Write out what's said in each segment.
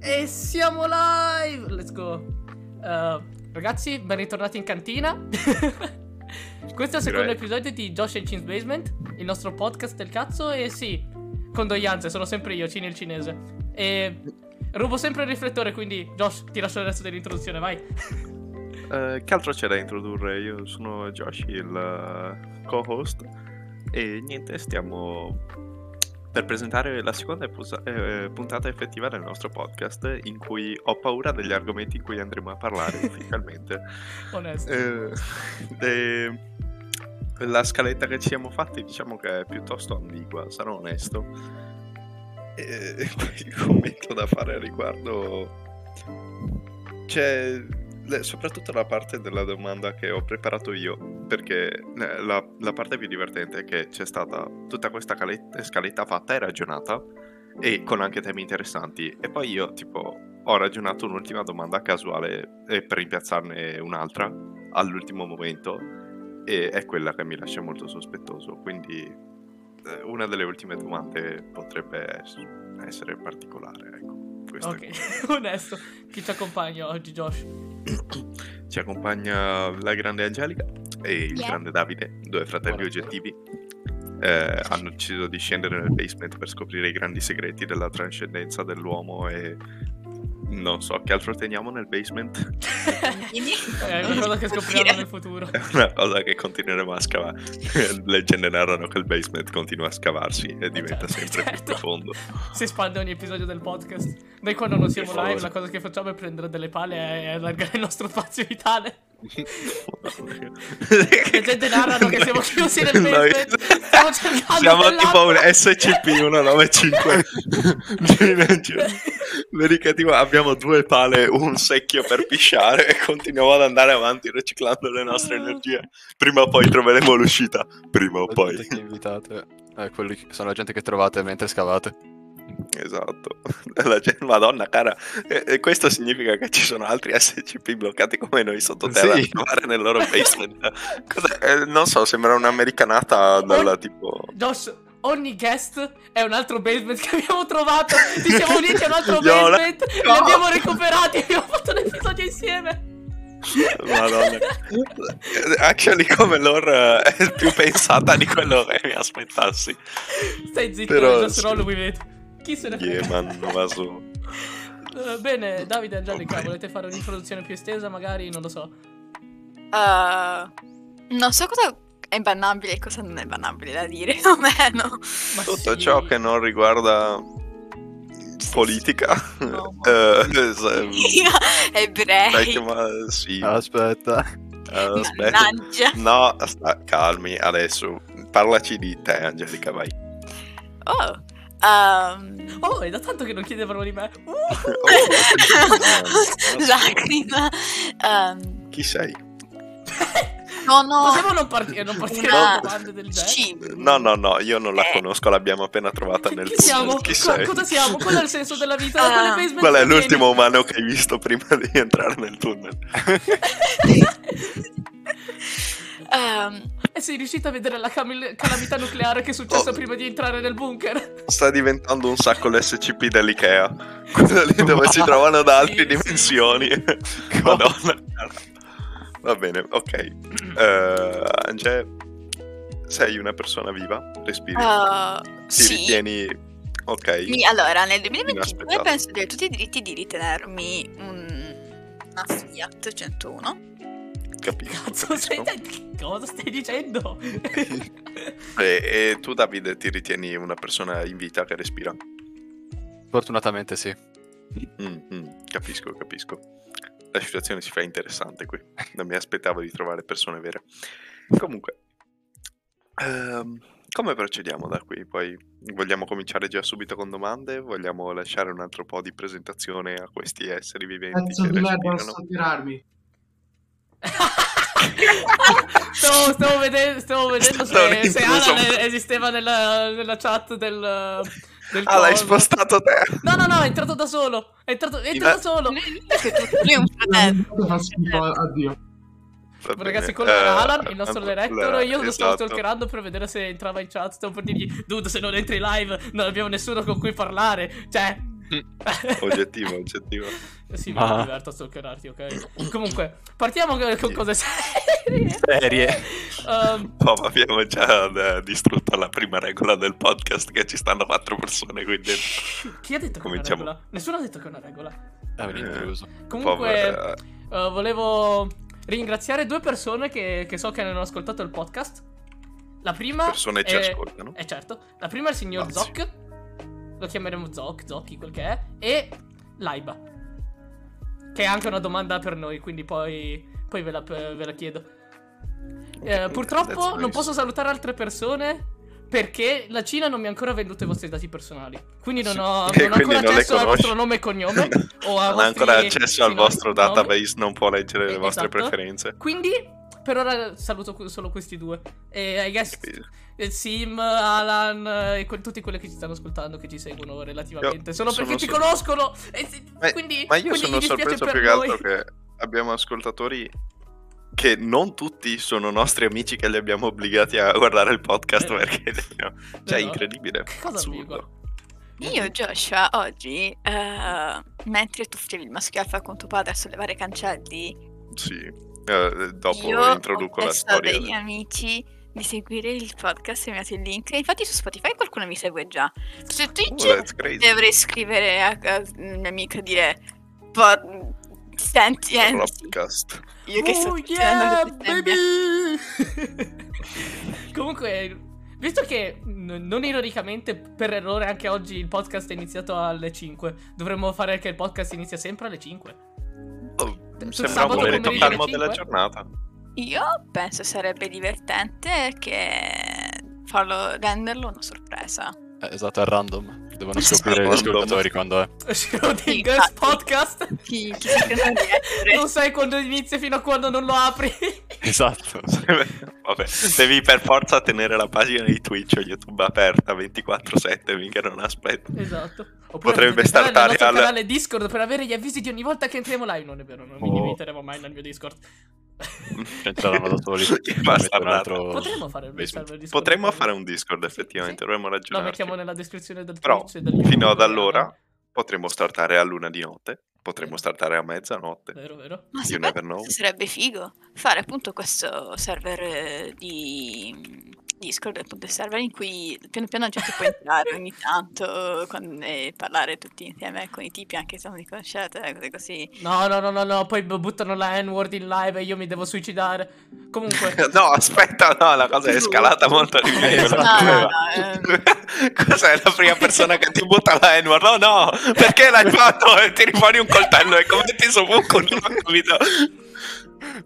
E siamo live! Let's go. Uh, ragazzi, ben ritornati in cantina. Questo è il secondo Direi. episodio di Josh e Chin's Basement, il nostro podcast del cazzo. E sì, condoglianze, sono sempre io, Cini il cinese. E rubo sempre il riflettore, quindi Josh, ti lascio il resto dell'introduzione, vai. Eh, che altro c'è da introdurre? Io sono Josh, il eh, co-host, e niente, stiamo per presentare la seconda pusa- eh, puntata effettiva del nostro podcast, in cui ho paura degli argomenti in cui andremo a parlare ufficialmente. Onesto. Eh, e la scaletta che ci siamo fatti diciamo che è piuttosto ambigua, sarò onesto. E il commento da fare a riguardo c'è soprattutto la parte della domanda che ho preparato io, perché eh, la, la parte più divertente è che c'è stata tutta questa cale- scaletta fatta e ragionata e con anche temi interessanti e poi io tipo ho ragionato un'ultima domanda casuale eh, per rimpiazzarne un'altra all'ultimo momento e è quella che mi lascia molto sospettoso, quindi eh, una delle ultime domande potrebbe es- essere particolare, ecco. Questo è Ok, onesto. Chi ci accompagna oggi, Josh? Ci accompagna la grande Angelica e il Yeah. grande Davide, due fratelli oggettivi. Eh, hanno deciso di scendere nel basement per scoprire i grandi segreti della trascendenza dell'uomo e non so che altro teniamo nel basement. Dimmi. È una cosa che scopriamo nel futuro. È una cosa che continueremo a scavare. Le leggende narrano che il basement continua a scavarsi e diventa Certo, sempre più certo. profondo. Si espande ogni episodio del podcast. Noi quando non siamo live, la cosa che facciamo è prendere delle pale e allargare il nostro spazio vitale. La gente narrano che siamo chiusi nel Noi- basement. Stiamo cercando Siamo tipo un SCP-195 Vedi che tipo abbiamo due pale, un secchio per pisciare e continuiamo ad andare avanti riciclando le nostre energie. Prima o poi troveremo l'uscita. Prima o poi. invitate è quelli che sono la gente che trovate mentre scavate. Esatto. La gente- Madonna cara, e, e questo significa che ci sono altri SCP bloccati come noi sottoterra Sì. a trovare nel loro basement. Cosa- eh, non so, sembra un'americanata dalla tipo... Josh, ogni guest è un altro basement che abbiamo trovato. Ci siamo uniti a un altro Io- basement. Li no. abbiamo recuperati. Abbiamo fatto un episodio insieme. Madonna. Actually come lore eh, è più pensata di quello che mi aspettassi. Stai zitto, Però Josh sì. Roll, we wait. Chi se ne frega? Yeah, man, non va su. Eh, bene, Davide e Angelica, volete fare un'introduzione più estesa? Magari, non lo so. Uh, non so cosa è bannabile e cosa non è bannabile da dire, o meno. Ma Tutto sì. ciò che non riguarda politica. No. eh, Ebrei. ma- sì. Aspetta. aspetta. Mannaggia. No, sta- calmi adesso. Parlaci di te, Angelica, vai. Oh. Um, Oh, è da tanto che non chiedevano di me. Uh, Oh, lacrima. Um, Chi sei? sono possiamo non partire, non partire una con domande del genere? No, no, no, io non la Eh. conosco, l'abbiamo appena trovata nel Chi siamo? Chi Co- sei? cosa siamo? Qual è il senso della vita? Ah. Quale basement Qual è l'ultimo umano che hai visto prima di entrare nel tunnel? Um, E sei riuscito a vedere la camil- calamità nucleare che è successa Oh. prima di entrare nel bunker? Sta diventando un sacco l'SCP dell'Ikea. Quello lì dove si trovano da altre Sì, sì. dimensioni. Madonna. Va bene, ok. Eh, Ange, sei una persona viva? Respiri? uh, Ti sì. ritieni... Ok. Mi- allora, nel 2022 Inaspettato. penso di avere tutti i diritti di ritenermi un- una Fiat 101. Capisco. Cazzo, capisco. cosa stai dicendo? E, e tu, Davide, ti ritieni una persona in vita che respira? Fortunatamente sì. Mm, mm, capisco, capisco. La situazione si fa interessante qui. Non mi aspettavo di trovare persone vere. Comunque, ehm, come procediamo da qui? Poi vogliamo cominciare già subito con domande? Vogliamo lasciare un altro po' di presentazione a questi esseri viventi Cazzo che di merda, non respirano? so tirarmi. Stavo, stavo vedendo, stavo vedendo se, se. Alan esisteva nella, nella chat del, del Ah, l'hai spostato te! No, no, no, è entrato da solo. È entrato, è entrato da solo. Lui è un fratello. Addio. Bene. Ragazzi, quello era Eh, Alan, il nostro director. e Io lo stavo esatto. stalkerando per vedere se entrava in chat. Stavo per dirgli, dude, se non entri live, non abbiamo nessuno con cui parlare. Cioè, Oggettivo, oggettivo. Sì, Ma- mi diverto a stalkerarti, ok? Comunque, partiamo con cose serie. Serie. Um, Oh, ma abbiamo già eh, distrutto la prima regola del podcast che ci stanno quattro persone qui dentro. chi ha detto che è una Cominciamo. regola? Nessuno ha detto che è una regola. Ah, intruso. Comunque, uh, volevo ringraziare due persone che, che so che hanno ascoltato il podcast. La prima persone ci è, ascoltano. Eh certo, la prima è il signor Anzi. Zoc. Lo chiameremo Zoc, Zocchi, quel che è. E Laiba. Che è anche una domanda per noi, quindi poi, poi ve, la, ve la chiedo. Eh, purtroppo non nice. posso salutare altre persone perché la Cina non mi ha ancora venduto i vostri dati personali. Quindi non Sì. ho, E non ho ancora non accesso al vostro nome e cognome. o a non ha ancora accesso al sì, vostro database, non può leggere le Eh, vostre esatto. preferenze. Quindi, per ora saluto solo questi due. E I guess Capito? Eh, Sim, Alan e que- tutti quelli che ci stanno ascoltando, che ci seguono relativamente. Io Solo perché ci sor- conoscono. E si- Ma- quindi, Ma io quindi sono mi dispiace sorpreso per più che altro che abbiamo ascoltatori che non tutti sono nostri amici che li abbiamo obbligati a guardare il podcast Eh. perché cioè è no. incredibile. Che cosa assurdo. Io, Joshua, oggi, eh, mentre tu facevi il maschiaffa con tuo padre a sollevare i cancelli, Sì. Eh, dopo io introduco ho la storia. degli amici di seguire il podcast e mi ha dato il link. Infatti su Spotify qualcuno mi segue già. Su Twitch crazy. dovrei scrivere a, a mia amica e dire... "Po- Senti, Podcast. io che Oh yeah, queste bestemmie." baby! Comunque, visto che n- non ironicamente per errore anche oggi il podcast è iniziato alle 5, dovremmo fare che il podcast inizia sempre alle 5. Oh, sembra pomeriggio alle calmo della 5? giornata. Io penso sarebbe divertente che farlo renderlo una sorpresa. Eh, esatto, è random. Devono scoprire gli Random. ascoltatori quando è. Schrödinger's Infatti. podcast. Chi, chi? Non sai quando inizia fino a quando non lo apri. Esatto. Vabbè, devi per forza tenere la pagina di Twitch o YouTube aperta 24/7, mica non aspetta. esatto. Oppure Potrebbe startare al- canale Discord per avere gli avvisi di ogni volta che entriamo live. Non è vero, non mi Oh. inviteremo mai nel mio Discord. C'entreranno da soli. Un Potremmo fare il basement. server Discord. Potremmo fare un Discord effettivamente, Sì. dovremmo Lo ragionare. mettiamo nella descrizione del Però, Twitch e. Fino ad allora potremmo startare a luna di notte, potremmo startare a mezzanotte. Vero, vero. Ma You never know. sarebbe figo fare appunto questo server eh, di Discord, appunto il server in cui piano piano la gente può entrare ogni tanto quando- e parlare tutti insieme con i tipi anche se non li conoscete, cose così. No, no, no, no, no, poi buttano la N-word in live e io mi devo suicidare. Comunque, No, aspetta, no, la cosa è scalata molto di meno. No, no, no, ehm, Cos'è la prima persona che ti butta la N-word? No, no, perché l'hai fatto? E tiri fuori un coltello e commenti su Fuku, non ho capito.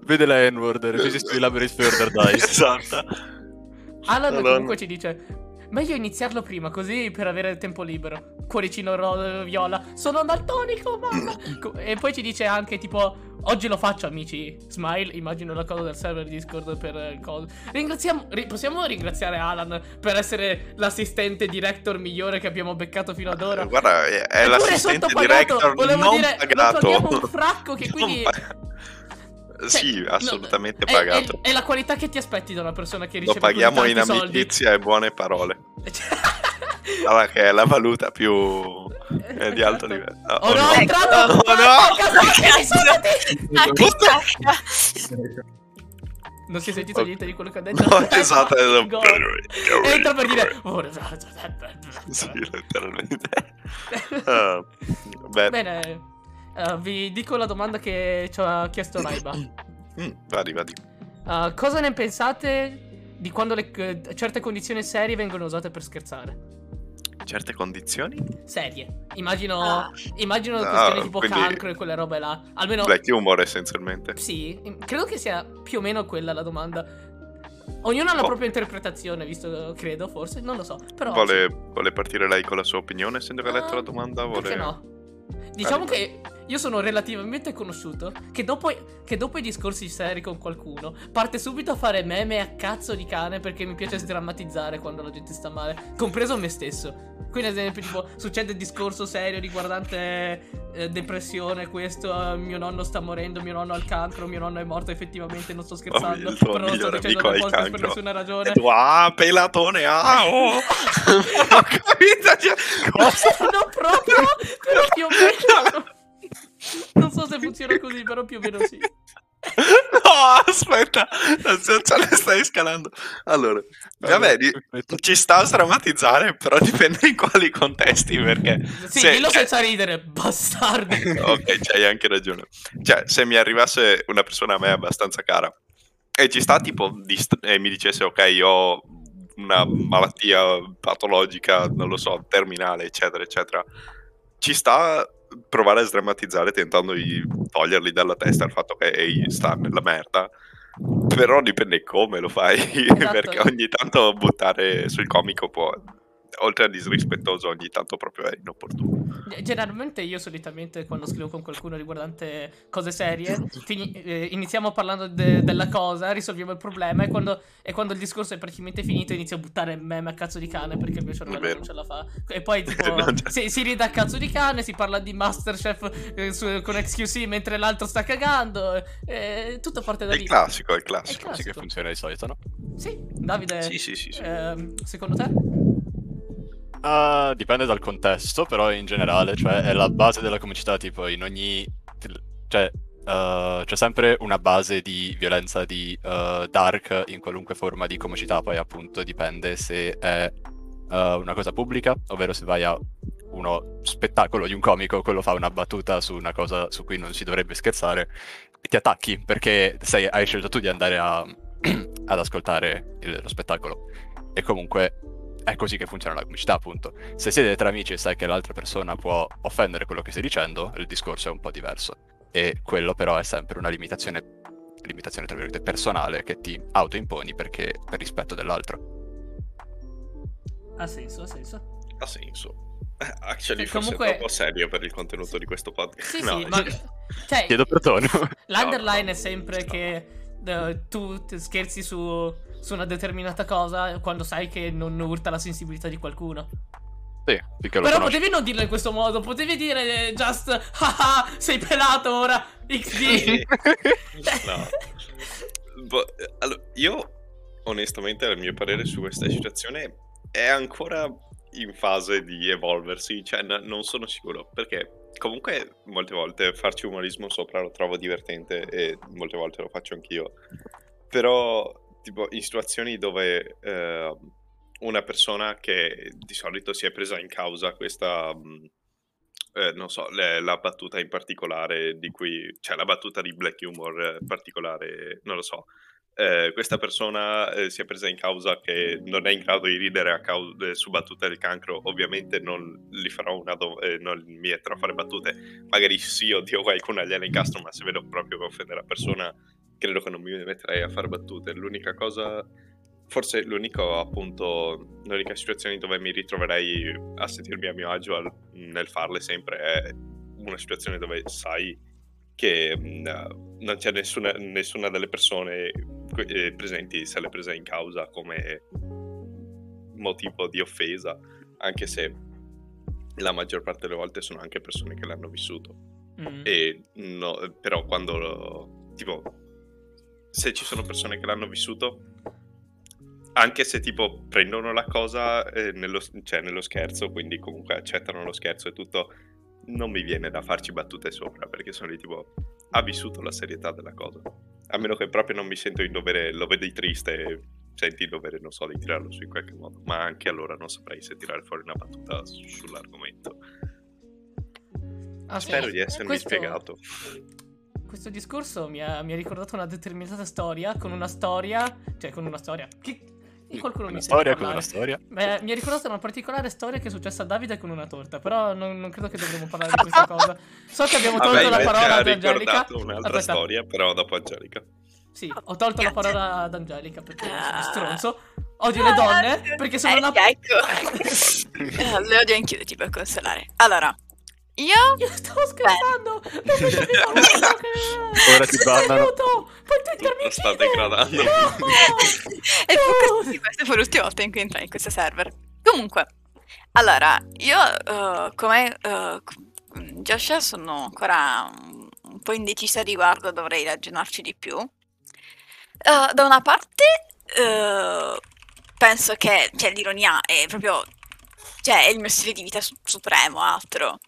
Vede la N-word, resist elaborate further dice. Esatto. Alan Madonna. comunque ci dice: Meglio iniziarlo prima, così per avere tempo libero. Cuoricino ro- viola. Sono daltonico, mamma. E poi ci dice anche: tipo, oggi lo faccio, amici. Smile. Immagino la cosa del server Discord per eh, cosa. Ringraziamo. ri- possiamo ringraziare Alan per essere l'assistente director migliore che abbiamo beccato fino ad ora. Guarda, è, è l'assistente director volevo non dire, pagato. paghiamo un fracco che Non quindi- pa- Cioè, Sì, no, assolutamente è- pagato. È, è la qualità che ti aspetti da una persona che Lo riceve così paghiamo in soldi. amicizia e buone parole. Allora che è la valuta più eh, di alto livello. Ah, Oh, no, no. è entrato! Oh, no! Ah! Non si è sentito niente di quello che ha detto. No, esatto, è. Entra per dire. "Oh, Sì, letteralmente. Ah, beh, Bene, eh, vi dico la domanda che ci ha chiesto Raiba. mm, vadi, vadi. Uh, cosa ne pensate di quando le, eh, certe condizioni serie vengono usate per scherzare? Certe condizioni? Serie. Immagino, Ah. immagino Ah, questioni tipo quindi- cancro e quelle robe là. Almeno, Black humor essenzialmente. sì, credo che sia più o meno quella la domanda. Ognuno ha la Oh. propria interpretazione, visto, credo, forse, non lo so. Però Vuole, vuole partire lei con la sua opinione, essendo che ha letto Ah, la domanda? Vuole... Perché no? Diciamo Vai. che io sono relativamente conosciuto che dopo, che dopo i discorsi seri con qualcuno parte subito a fare meme a cazzo di cane perché mi piace sdrammatizzare quando la gente sta male, compreso me stesso. Quindi, ad esempio, tipo, succede il discorso serio riguardante eh, depressione, questo, eh, mio nonno sta morendo, mio nonno ha il cancro, mio nonno è morto effettivamente, non sto scherzando. il tuo però non sto dicendo podcast per nessuna ragione. Tu, ah, pelatone, ah, oh. Ho capito, cioè, non proprio, però più o meno. Non so se funziona così, però più o meno sì. No, aspetta, le stai scalando. Allora, vabbè, di- ci sta a drammatizzare, però dipende in quali contesti, perché... Sì, se- dillo cioè- senza ridere, bastardo. ok, c'hai anche ragione. Cioè, se mi arrivasse una persona a me abbastanza cara e ci sta tipo dist- e mi dicesse ok, io ho una malattia patologica, non lo so, terminale, eccetera, eccetera, ci sta provare a sdrammatizzare tentando di toglierli dalla testa il fatto che ehi, sta nella merda. Però dipende come lo fai, perché ogni tanto buttare sul comico può, oltre a disrispettoso, ogni tanto proprio è inopportuno. Generalmente io solitamente quando scrivo con qualcuno riguardante cose serie, fini- eh, iniziamo parlando de- della cosa, risolviamo il problema e quando, e quando il discorso è praticamente finito inizio a buttare meme a cazzo di cane perché il mio cervello non ce la fa. E poi tipo c'è- si, si ride a cazzo di cane, si parla di Masterchef eh, su- con XQC mentre l'altro sta cagando, eh, tutto parte da È lì. il classico, è il È classico. Così che funziona di solito, no? Sì, Davide, Sì, sì, sì, sì. ehm, secondo te? Ah, dipende dal contesto, però in generale, cioè è la base della comicità, tipo in ogni... cioè eh, c'è sempre una base di violenza di eh, dark in qualunque forma di comicità, poi appunto dipende se è eh, una cosa pubblica, ovvero se vai a uno spettacolo di un comico, quello fa una battuta su una cosa su cui non si dovrebbe scherzare e ti attacchi perché sei- hai scelto tu di andare a- ad ascoltare il- lo spettacolo. E comunque è così che funziona la comicità, appunto. Se siete tra amici e sai che l'altra persona può offendere quello che stai dicendo, il discorso è un po' diverso. E quello però è sempre una limitazione, limitazione tra virgolette, personale che ti autoimponi perché per rispetto dell'altro. Ha senso, ha senso. Ha senso. Eh, Actually, forse comunque- è troppo serio per il contenuto di questo podcast. Sì, No, sì, ma... Cioè, Chiedo perdono. L'underline No, è sempre no. che eh, tu scherzi su, su una determinata cosa quando sai che non urta la sensibilità di qualcuno. sì, Però conosci. potevi non dirlo in questo modo, potevi dire eh, just haha, sei pelato ora, XD. No. Eh, allora, io onestamente il mio parere su questa situazione è ancora in fase di evolversi, cioè n- non sono sicuro, perché comunque molte volte farci umorismo sopra lo trovo divertente e molte volte lo faccio anch'io, però tipo in situazioni dove eh, una persona che di solito si è presa in causa questa... mh, eh, non so, le- la battuta in particolare di cui, cioè la battuta di black humor eh, particolare, non lo so. Eh, questa persona eh, si è presa in causa che non è in grado di ridere a cau- eh, su battute del cancro, ovviamente non gli farò una do- eh, non mi metterò a fare battute, magari sì, oddio, qualcuno gliela incastro, ma se vedo proprio che offende la persona, credo che non mi metterei a fare battute. L'unica cosa, forse l'unico appunto, l'unica situazione dove mi ritroverei a sentirmi a mio agio al- nel farle sempre è una situazione dove sai che mh, non c'è nessuna, nessuna delle persone que- eh, presenti se l'è presa in causa come motivo di offesa, anche se la maggior parte delle volte sono anche persone che l'hanno vissuto. Mm. E no, però quando tipo se ci sono persone che l'hanno vissuto anche se tipo prendono la cosa eh, nello, cioè, nello scherzo, quindi comunque accettano lo scherzo e tutto, non mi viene da farci battute sopra perché sono lì tipo ha vissuto la serietà della cosa. A meno che proprio non mi sento in dovere, lo vedi triste e senti il dovere, non so, di tirarlo su in qualche modo. Ma anche allora non saprei se tirare fuori una battuta su- sull'argomento. Ah, sì. Spero di essermi Questo- spiegato. Questo discorso mi ha, mi ha ricordato una determinata storia, con una storia, cioè con una storia... Che... Qualcuno Una mi storia con una storia. Beh, mi ha ricordato una particolare storia che è successa a Davide con una torta, però non, non credo che dovremmo parlare di questa cosa. So che abbiamo tolto Vabbè, la parola ad Angelica. ricordato un'altra Aspetta, storia, però dopo Angelica. Sì, ho tolto la parola ad Angelica perché sono Ah. stronzo. Odio le donne perché sono Eh, una... ecco. Le odio anch'io, ti per consolare. Allora, Io Io stavo scherzando! Mi che... Ora ti bannano. Aiuto! Puoi twittermi Lo sta degradando. e No! questo, questa fu l'ultima volta in cui entrai in questo server. Comunque, allora, io eh, come eh, Joshua sono ancora un, po' indecisa a riguardo, dovrei ragionarci di più. Eh, da una parte, eh, penso che cioè, l'ironia è proprio cioè, è il mio stile di vita su- supremo, altro.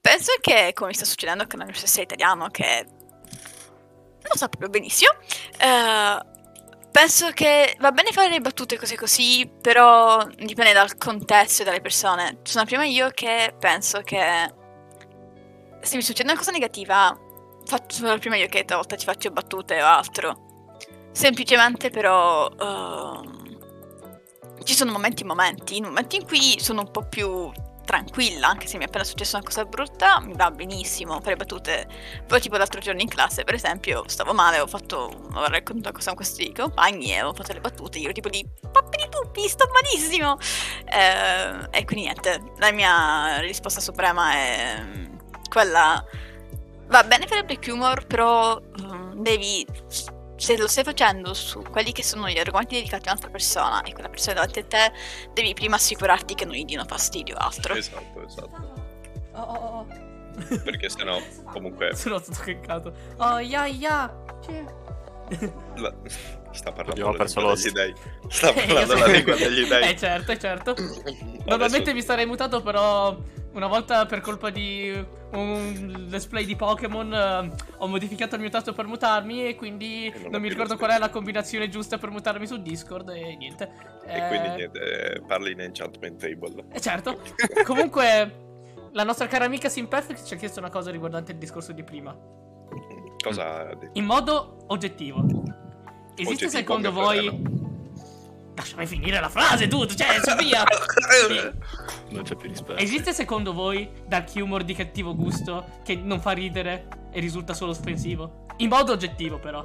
Penso che, come sta succedendo con l'università italiano, che non so proprio benissimo, eh, penso che va bene fare le battute così così, però dipende dal contesto e dalle persone. Sono prima io che penso che se mi succede una cosa negativa, faccio, sono prima io che talvolta ci faccio battute o altro. Semplicemente però ehm, ci sono momenti e momenti, in momenti in cui sono un po' più tranquilla, anche se mi è appena successa una cosa brutta, mi va benissimo fare battute. Poi tipo l'altro giorno in classe, per esempio, stavo male, ho fatto ho raccontato una cosa con questi compagni e ho fatto le battute, io tipo di pappi di puppi, sto malissimo. Eh, e quindi niente, la mia risposta suprema è mm, quella va bene fare black humor, però mm, devi se lo stai facendo su quelli che sono gli argomenti dedicati a un'altra persona e quella persona davanti a te, devi prima assicurarti che non gli diano fastidio o altro. Esatto, esatto. Oh, oh, oh. Perché sennò, comunque, Sono tutto caccato. Oh, ya, ya. Cioè, la- sta parlando Abbiamo la lingua degli dei. Sta Eh, parlando la lingua degli dei. Eh, certo, certo. Adesso- Normalmente mi sarei mutato, però una volta per colpa di un let's play di Pokémon eh, ho modificato il mio tasto per mutarmi e quindi E non non, mi ricordo qual è la combinazione giusta per mutarmi su Discord e niente. E quindi Eh, niente, eh, parli in enchantment table. eh, certo. Comunque la nostra cara amica Simpef ci ha chiesto una cosa riguardante il discorso di prima. Cosa ha detto? In modo oggettivo. Esiste secondo voi... fratello. Lasciami finire la frase, tu, cioè, Sofia! Non c'è più rispetto. Esiste secondo voi dark humor di cattivo gusto che non fa ridere e risulta solo offensivo? In modo oggettivo, però.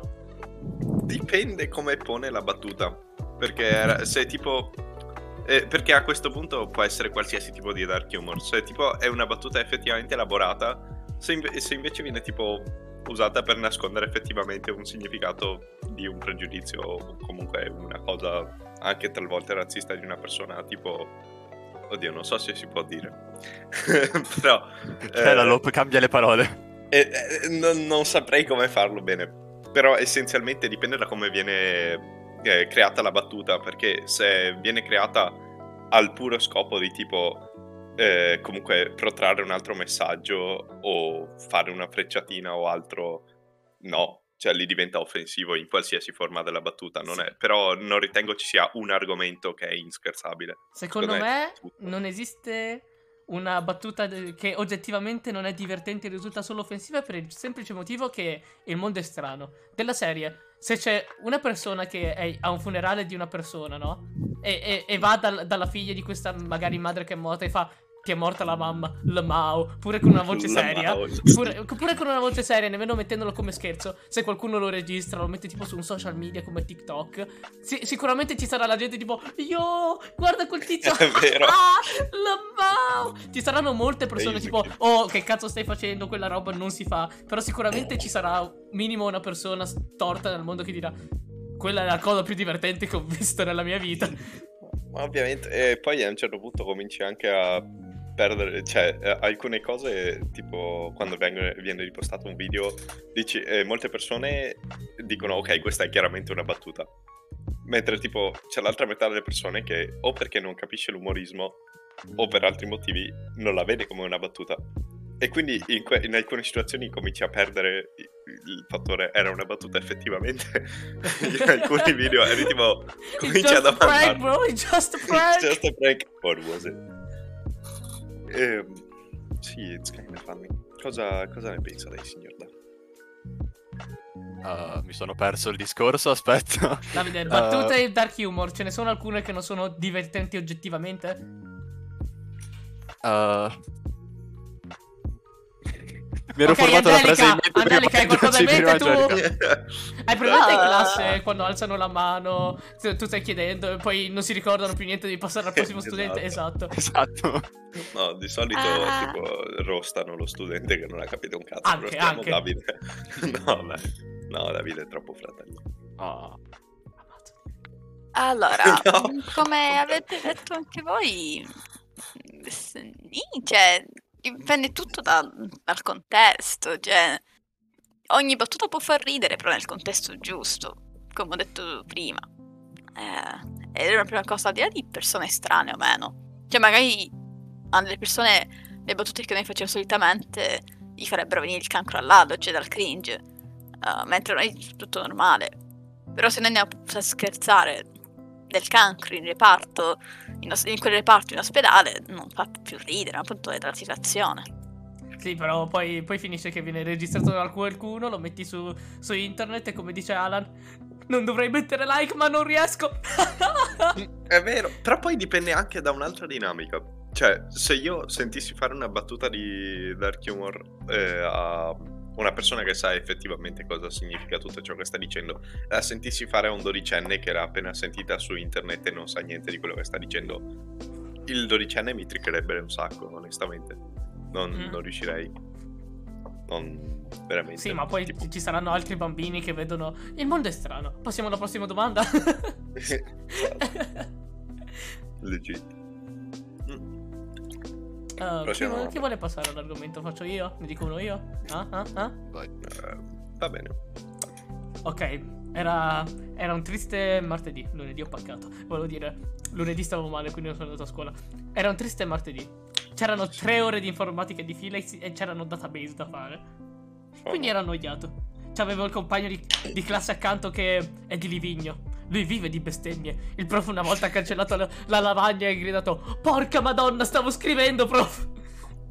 Dipende come pone la battuta. Perché se tipo. eh, perché a questo punto può essere qualsiasi tipo di dark humor. Se tipo è una battuta effettivamente elaborata, se, inve- se invece viene tipo usata per nascondere effettivamente un significato di un pregiudizio o comunque una cosa anche talvolta razzista di una persona, tipo. Oddio, non so se si può dire. Però. Cioè, la eh, LOP cambia le parole. eh, eh, non, non saprei come farlo bene. Però essenzialmente dipende da come viene eh, creata la battuta. Perché se viene creata al puro scopo di tipo eh, comunque protrarre un altro messaggio o fare una frecciatina o altro, no. Cioè lì diventa offensivo in qualsiasi forma della battuta. Non è, però non ritengo ci sia un argomento che è inscherzabile. Secondo Secondo me non esiste una battuta che oggettivamente non è divertente e risulta solo offensiva per il semplice motivo che il mondo è strano. Della serie, se c'è una persona che è a un funerale di una persona, no? E, e- e va dal- dalla figlia di questa magari madre che è morta e fa ti è morta la mamma, la Mao, pure con una voce seria. Pure, pure con una voce seria, nemmeno mettendolo come scherzo. Se qualcuno lo registra, lo mette tipo su un social media come TikTok. si- sicuramente ci sarà la gente tipo Io, guarda quel tizio. È vero. Ah, la Mao. Ci saranno molte persone tipo Oh, che cazzo stai facendo? Quella roba non si fa. Però sicuramente ci sarà minimo una persona storta nel mondo che dirà Quella è la cosa più divertente che ho visto nella mia vita. Ma ovviamente, e poi a un certo punto cominci anche a perdere, cioè eh, alcune cose, tipo quando vengono- viene ripostato un video, dici, eh, molte persone dicono ok, questa è chiaramente una battuta. Mentre tipo c'è l'altra metà delle persone che o perché non capisce l'umorismo o per altri motivi non la vede come una battuta. E quindi in, que- in alcune situazioni cominci a perdere il, fattore era una battuta effettivamente. in alcuni video eri tipo It's cominci a just a prank, bro. It's just a It's prank. just a prank. What was it? Ehm, sì, it's kind of funny. Cosa, cosa ne pensa lei, signor Da? Ah, mi sono perso il discorso, aspetta. Davide, battute Uh, e dark humor, ce ne sono alcune che non sono divertenti oggettivamente? uh, Mi ero Ok, formato la Angelica, frase in mente, Angelica, hai qualcosa in mente tu? Hai presente in Ah. classe quando alzano la mano, tu, stai chiedendo e poi non si ricordano più niente di passare al prossimo studente? Esatto. Esatto. No, di solito Ah. tipo rostano lo studente che non ha capito un cazzo. Anche, rostiamo anche. Davide. no, dai. No, Davide è troppo fratello. Ah. Allora, No. come avete detto anche voi, sì, cioè, dipende tutto dal, dal contesto, cioè, ogni battuta può far ridere, però nel contesto giusto, come ho detto prima. Eh, è una prima cosa, al di là di persone strane o meno. Cioè, magari a delle persone le battute che noi facciamo solitamente gli farebbero venire il cancro all'ado, cioè dal cringe, eh, mentre noi è tutto normale. Però se noi andiamo a scherzare del cancro in reparto, in, os- in quel reparto in ospedale, non fa più ridere, appunto è dalla situazione. Sì, però poi, poi finisce che viene registrato da qualcuno, lo metti su, su internet e come dice Alan, non dovrei mettere like ma non riesco. È vero, però poi dipende anche da un'altra dinamica. Cioè, se io sentissi fare una battuta di dark humor eh, a una persona che sa effettivamente cosa significa tutto ciò che sta dicendo, la sentissi fare a un dodicenne che l'ha appena sentita su internet e non sa niente di quello che sta dicendo, il dodicenne mi triccherebbe un sacco, onestamente. Non, Mm. non riuscirei. Non veramente. sì, ma poi tipo- ci- ci saranno altri bambini che vedono il mondo è strano. Passiamo alla prossima domanda. Legit. Uh, chi, vuole, chi vuole passare all'argomento? Faccio io? Ne dico uno io? Ah, ah, ah? Eh, va bene. Ok, era, era un triste martedì. Lunedì ho paccato. Volevo dire, lunedì stavo male, quindi non sono andato a scuola. Era un triste martedì. C'erano tre ore di informatica di fila e, e c'erano database da fare. Quindi ero annoiato. C'avevo il compagno di, di classe accanto che è di Livigno. Lui vive di bestemmie. Il prof una volta ha cancellato la, la lavagna e ha gridato: Porca madonna, stavo scrivendo, prof!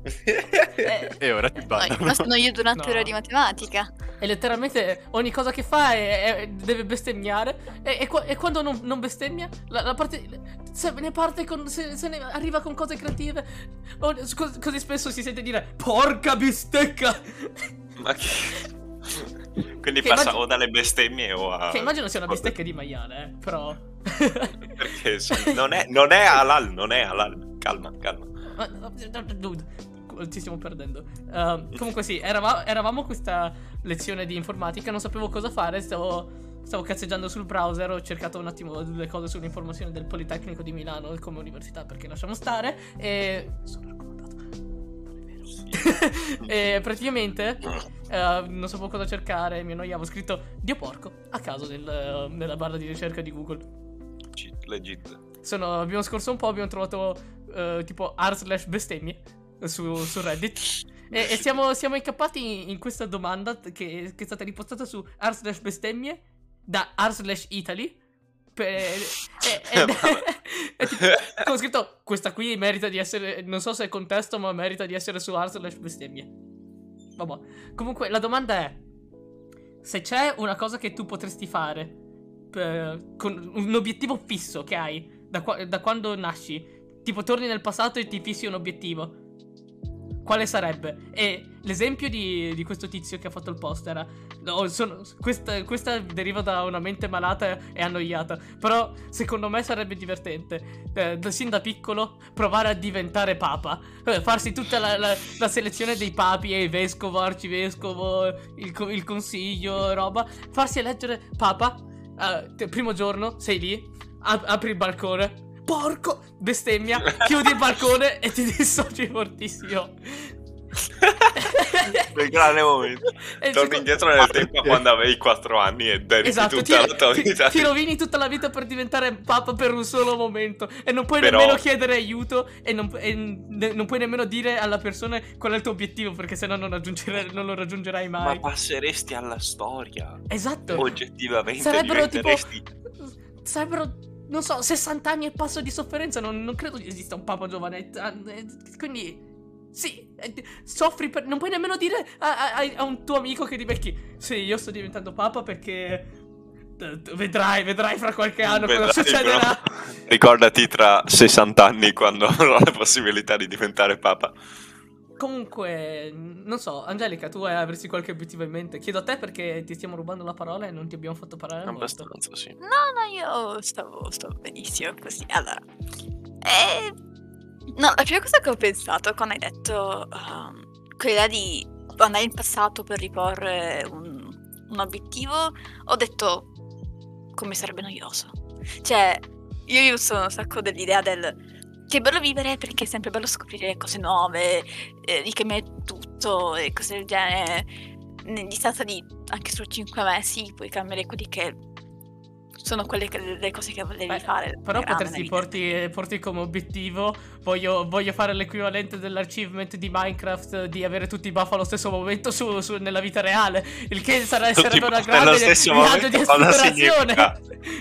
Eh, E ora ti no, bannano. ma sono io durante No. l'ora di matematica. E letteralmente ogni cosa che fa è- è- deve bestemmiare. E, e e quando non, non bestemmia, la, la parte. Se ne parte con. Se, se ne arriva con cose creative. o- cos- così spesso si sente dire: Porca bistecca! Ma che... Quindi Che passa immagino- o dalle bestemmie o a... Che immagino sia una bistecca di maiale, eh, però. Perché sì, non, è, non è halal, non è halal. Calma, calma. Ma- Dude, ci stiamo perdendo. Ehm, comunque sì, eravamo, eravamo questa lezione di informatica, non sapevo cosa fare, stavo, stavo cazzeggiando sul browser, ho cercato un attimo delle cose sull'informazione del Politecnico di Milano come università, perché lasciamo stare, e... Sono e praticamente eh, non sapevo cosa cercare, mi annoiavo, ho scritto Dio porco a caso nel- nella barra di ricerca di Google. Cheat, legit. Sono, abbiamo scorso un po', abbiamo trovato eh, tipo r slash bestemmie su, su Reddit. E, e siamo, siamo incappati in, in questa domanda che, che è stata ripostata su r slash bestemmie da r slash Italy. Per, e, ed è- è tipo, ho scritto questa qui merita di essere, non so se è contesto, ma merita di essere su r slash bestemmie. Vabbè. Comunque la domanda è, se c'è una cosa che tu potresti fare per- con un obiettivo fisso che hai da, qua- da quando nasci, tipo torni nel passato e ti fissi un obiettivo, quale sarebbe? E l'esempio di, di questo tizio che ha fatto il post era. no, sono- questa, questa deriva da una mente malata e annoiata. Però secondo me sarebbe divertente. eh, sin da piccolo provare a diventare papa. Eh, farsi tutta la, la- la selezione dei papi, e vescovo, arcivescovo, il, il consiglio, roba. Farsi eleggere papa. eh, primo giorno, sei lì, ap- apri il balcone. Porco! Bestemmia, chiudi il balcone e ti dissoci fortissimo. Quel grande momento. Il Torni seco- indietro nel tempo quando avevi 4 anni e dedichi Esatto, ti, tutta la tua ti- vita. ti rovini tutta la vita per diventare papa per un solo momento e non puoi Però- nemmeno chiedere aiuto e non, e ne- non puoi nemmeno dire alla persona qual è il tuo obiettivo perché sennò non, non lo raggiungerai Ma mai. passeresti alla storia. Esatto. Oggettivamente Sarebbero tipo diventeresti... sarebbero non so 60 anni e passo di sofferenza non, non credo esista un papa giovane eh, quindi sì eh, soffri per non puoi nemmeno dire a, a- a un tuo amico che ti becchi sì io sto diventando papa perché vedrai vedrai fra qualche anno cosa Vedrai, succederà però. Ricordati tra 60 anni quando avrò la possibilità di diventare papa. Comunque, non so, Angelica, tu avresti qualche obiettivo in mente? Chiedo a te perché ti stiamo rubando la parola e non ti abbiamo fatto parlare. Abbastanza, sì. No, no, io stavo, stavo benissimo così. Allora, eh, no, la prima cosa che ho pensato quando hai detto um, quella di andare in passato per riporre un, un obiettivo, ho detto come sarebbe noioso. Cioè, io, io sono un sacco dell'idea del che è bello vivere perché è sempre bello scoprire cose nuove, eh, ricambiare tutto e cose del genere. In distanza di anche solo 5 mesi puoi cambiare quelli che sono quelle che- le cose che volevi Beh, fare. Però potresti porti, porti come obiettivo. Voglio, voglio fare l'equivalente dell'achievement di Minecraft di avere tutti i buff allo stesso momento su- su- nella vita reale. Il che sarà, Tutti sarebbe una grande viaggio di cosa esplorazione. significa?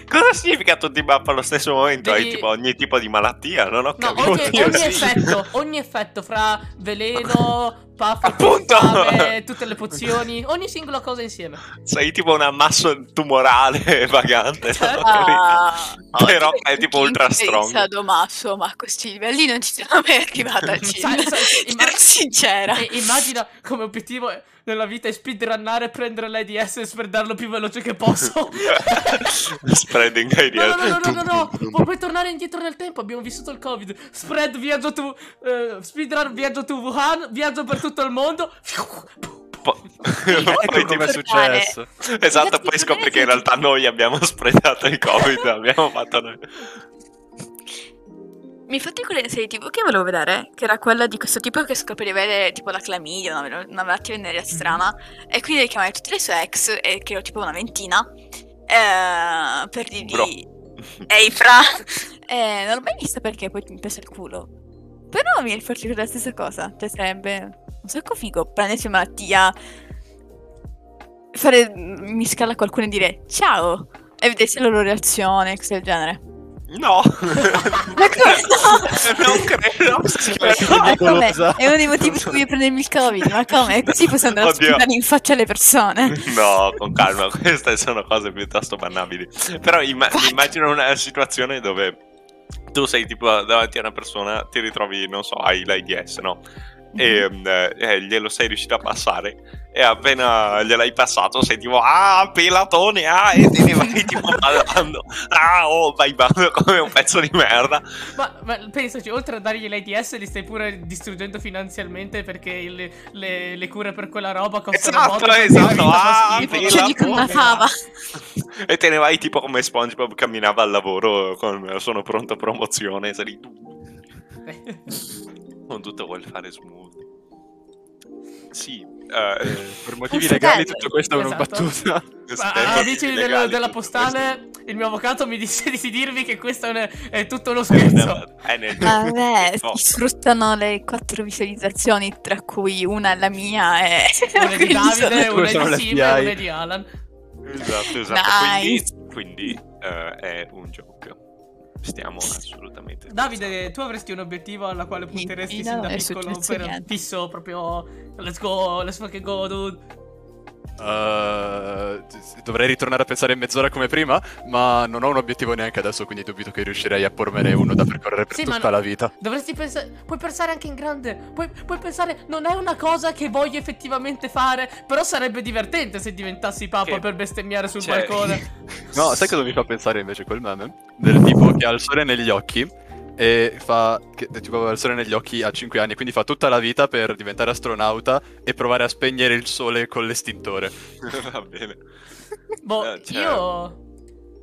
Cosa significa tutti i buff allo stesso momento? Hai Devi- tipo ogni tipo di malattia? Non ho No, capito. ogni, ogni sì. effetto, ogni effetto fra veleno, puff, Appunto. fame, tutte le pozioni, ogni singola cosa insieme. Sei tipo un ammasso tumorale vagante. capito. Ah, Però è tipo ultra strong. a Domasso, ma a questi livelli non ci sono mai arrivata al cinema. sai- Sarò immag- sincera. E immagina come obiettivo nella vita è speedrunnare, prendere l'ADS e spreadarlo più veloce che posso. Spreading No, ideas. no, no, no, no, no, no. Puoi tornare indietro nel tempo. Abbiamo vissuto il Covid. Spread, viaggio tu. eh, speedrun, viaggio tu Wuhan. Viaggio per tutto il mondo. Po- Ecco poi come è successo. Esatto, poi scopri che in realtà noi abbiamo spredato il covid, abbiamo fatto noi. Mi fate quella serie TV che volevo vedere, che era quella di questo tipo che scopre di avere tipo la clamidia, una, una malattia venerea strana, e quindi devi chiamare tutte le sue ex, e che ero tipo una ventina, eh, per dirgli Ehi fra! Eh, non l'ho mai vista perché poi mi pesa il culo. Però mi faccio la stessa cosa. Cioè sarebbe un sacco figo prendersi una malattia, fare mischiarla a qualcuno e dire ciao! E vedersi la loro reazione, cose del genere. No, Ma come no? non credo. Ma come? È uno dei motivi per cui io prendermi il covid, ma come? Così posso andare a Oddio. sputare in faccia alle persone. No, con calma, queste sono cose piuttosto bannabili. Però imma- immagino una situazione dove tu sei tipo davanti a una persona, ti ritrovi, non so, hai l'AIDS, no? E mm, eh, glielo sei riuscito a passare. E appena gliel'hai passato sei tipo ah pelatone ah e te ne vai tipo ballando. Ah oh vai ballando come un pezzo di merda. Ma, ma pensaci, oltre a dargli l'ADS, li stai pure distruggendo finanzialmente perché il- le, le cure per quella roba costano Esatto, molto, esatto, ah, una fava. e te ne vai tipo come SpongeBob camminava al lavoro con sono pronto promozione sei lì, con tutto quel fare smooth sì eh, Eh, per motivi legali tutto questo è una Esatto. battuta. Ma, per amici del- della postale, il mio avvocato mi disse di dirvi che questo è, un- è tutto uno questo. scherzo. Eh, nel- Vabbè, No. si sfruttano le quattro visualizzazioni, tra cui una è la mia e Una di sono- Davide, una di Sim e una di Alan. Esatto, esatto. Nice. Quindi, quindi, eh, è un gioco. Stiamo assolutamente. Davide, tu avresti un obiettivo alla quale punteresti sin da piccolo per fisso proprio let's go, let's fucking go dude. Uh, dovrei ritornare a pensare in mezz'ora come prima, ma non ho un obiettivo neanche adesso, quindi dubito che riuscirei a pormene uno da percorrere per Sì, tutta la vita. Dovresti pensare, puoi pensare anche in grande, puoi, puoi pensare, non è una cosa che voglio effettivamente fare, però sarebbe divertente se diventassi papa Che- per bestemmiare sul cioè- balcone. No, sai cosa mi fa pensare invece quel meme? Del tipo che ha il sole negli occhi e fa che tipo aveva il sole negli occhi a 5 anni, quindi fa tutta la vita per diventare astronauta e provare a spegnere il sole con l'estintore. Va bene. Boh, Eh, cioè- io.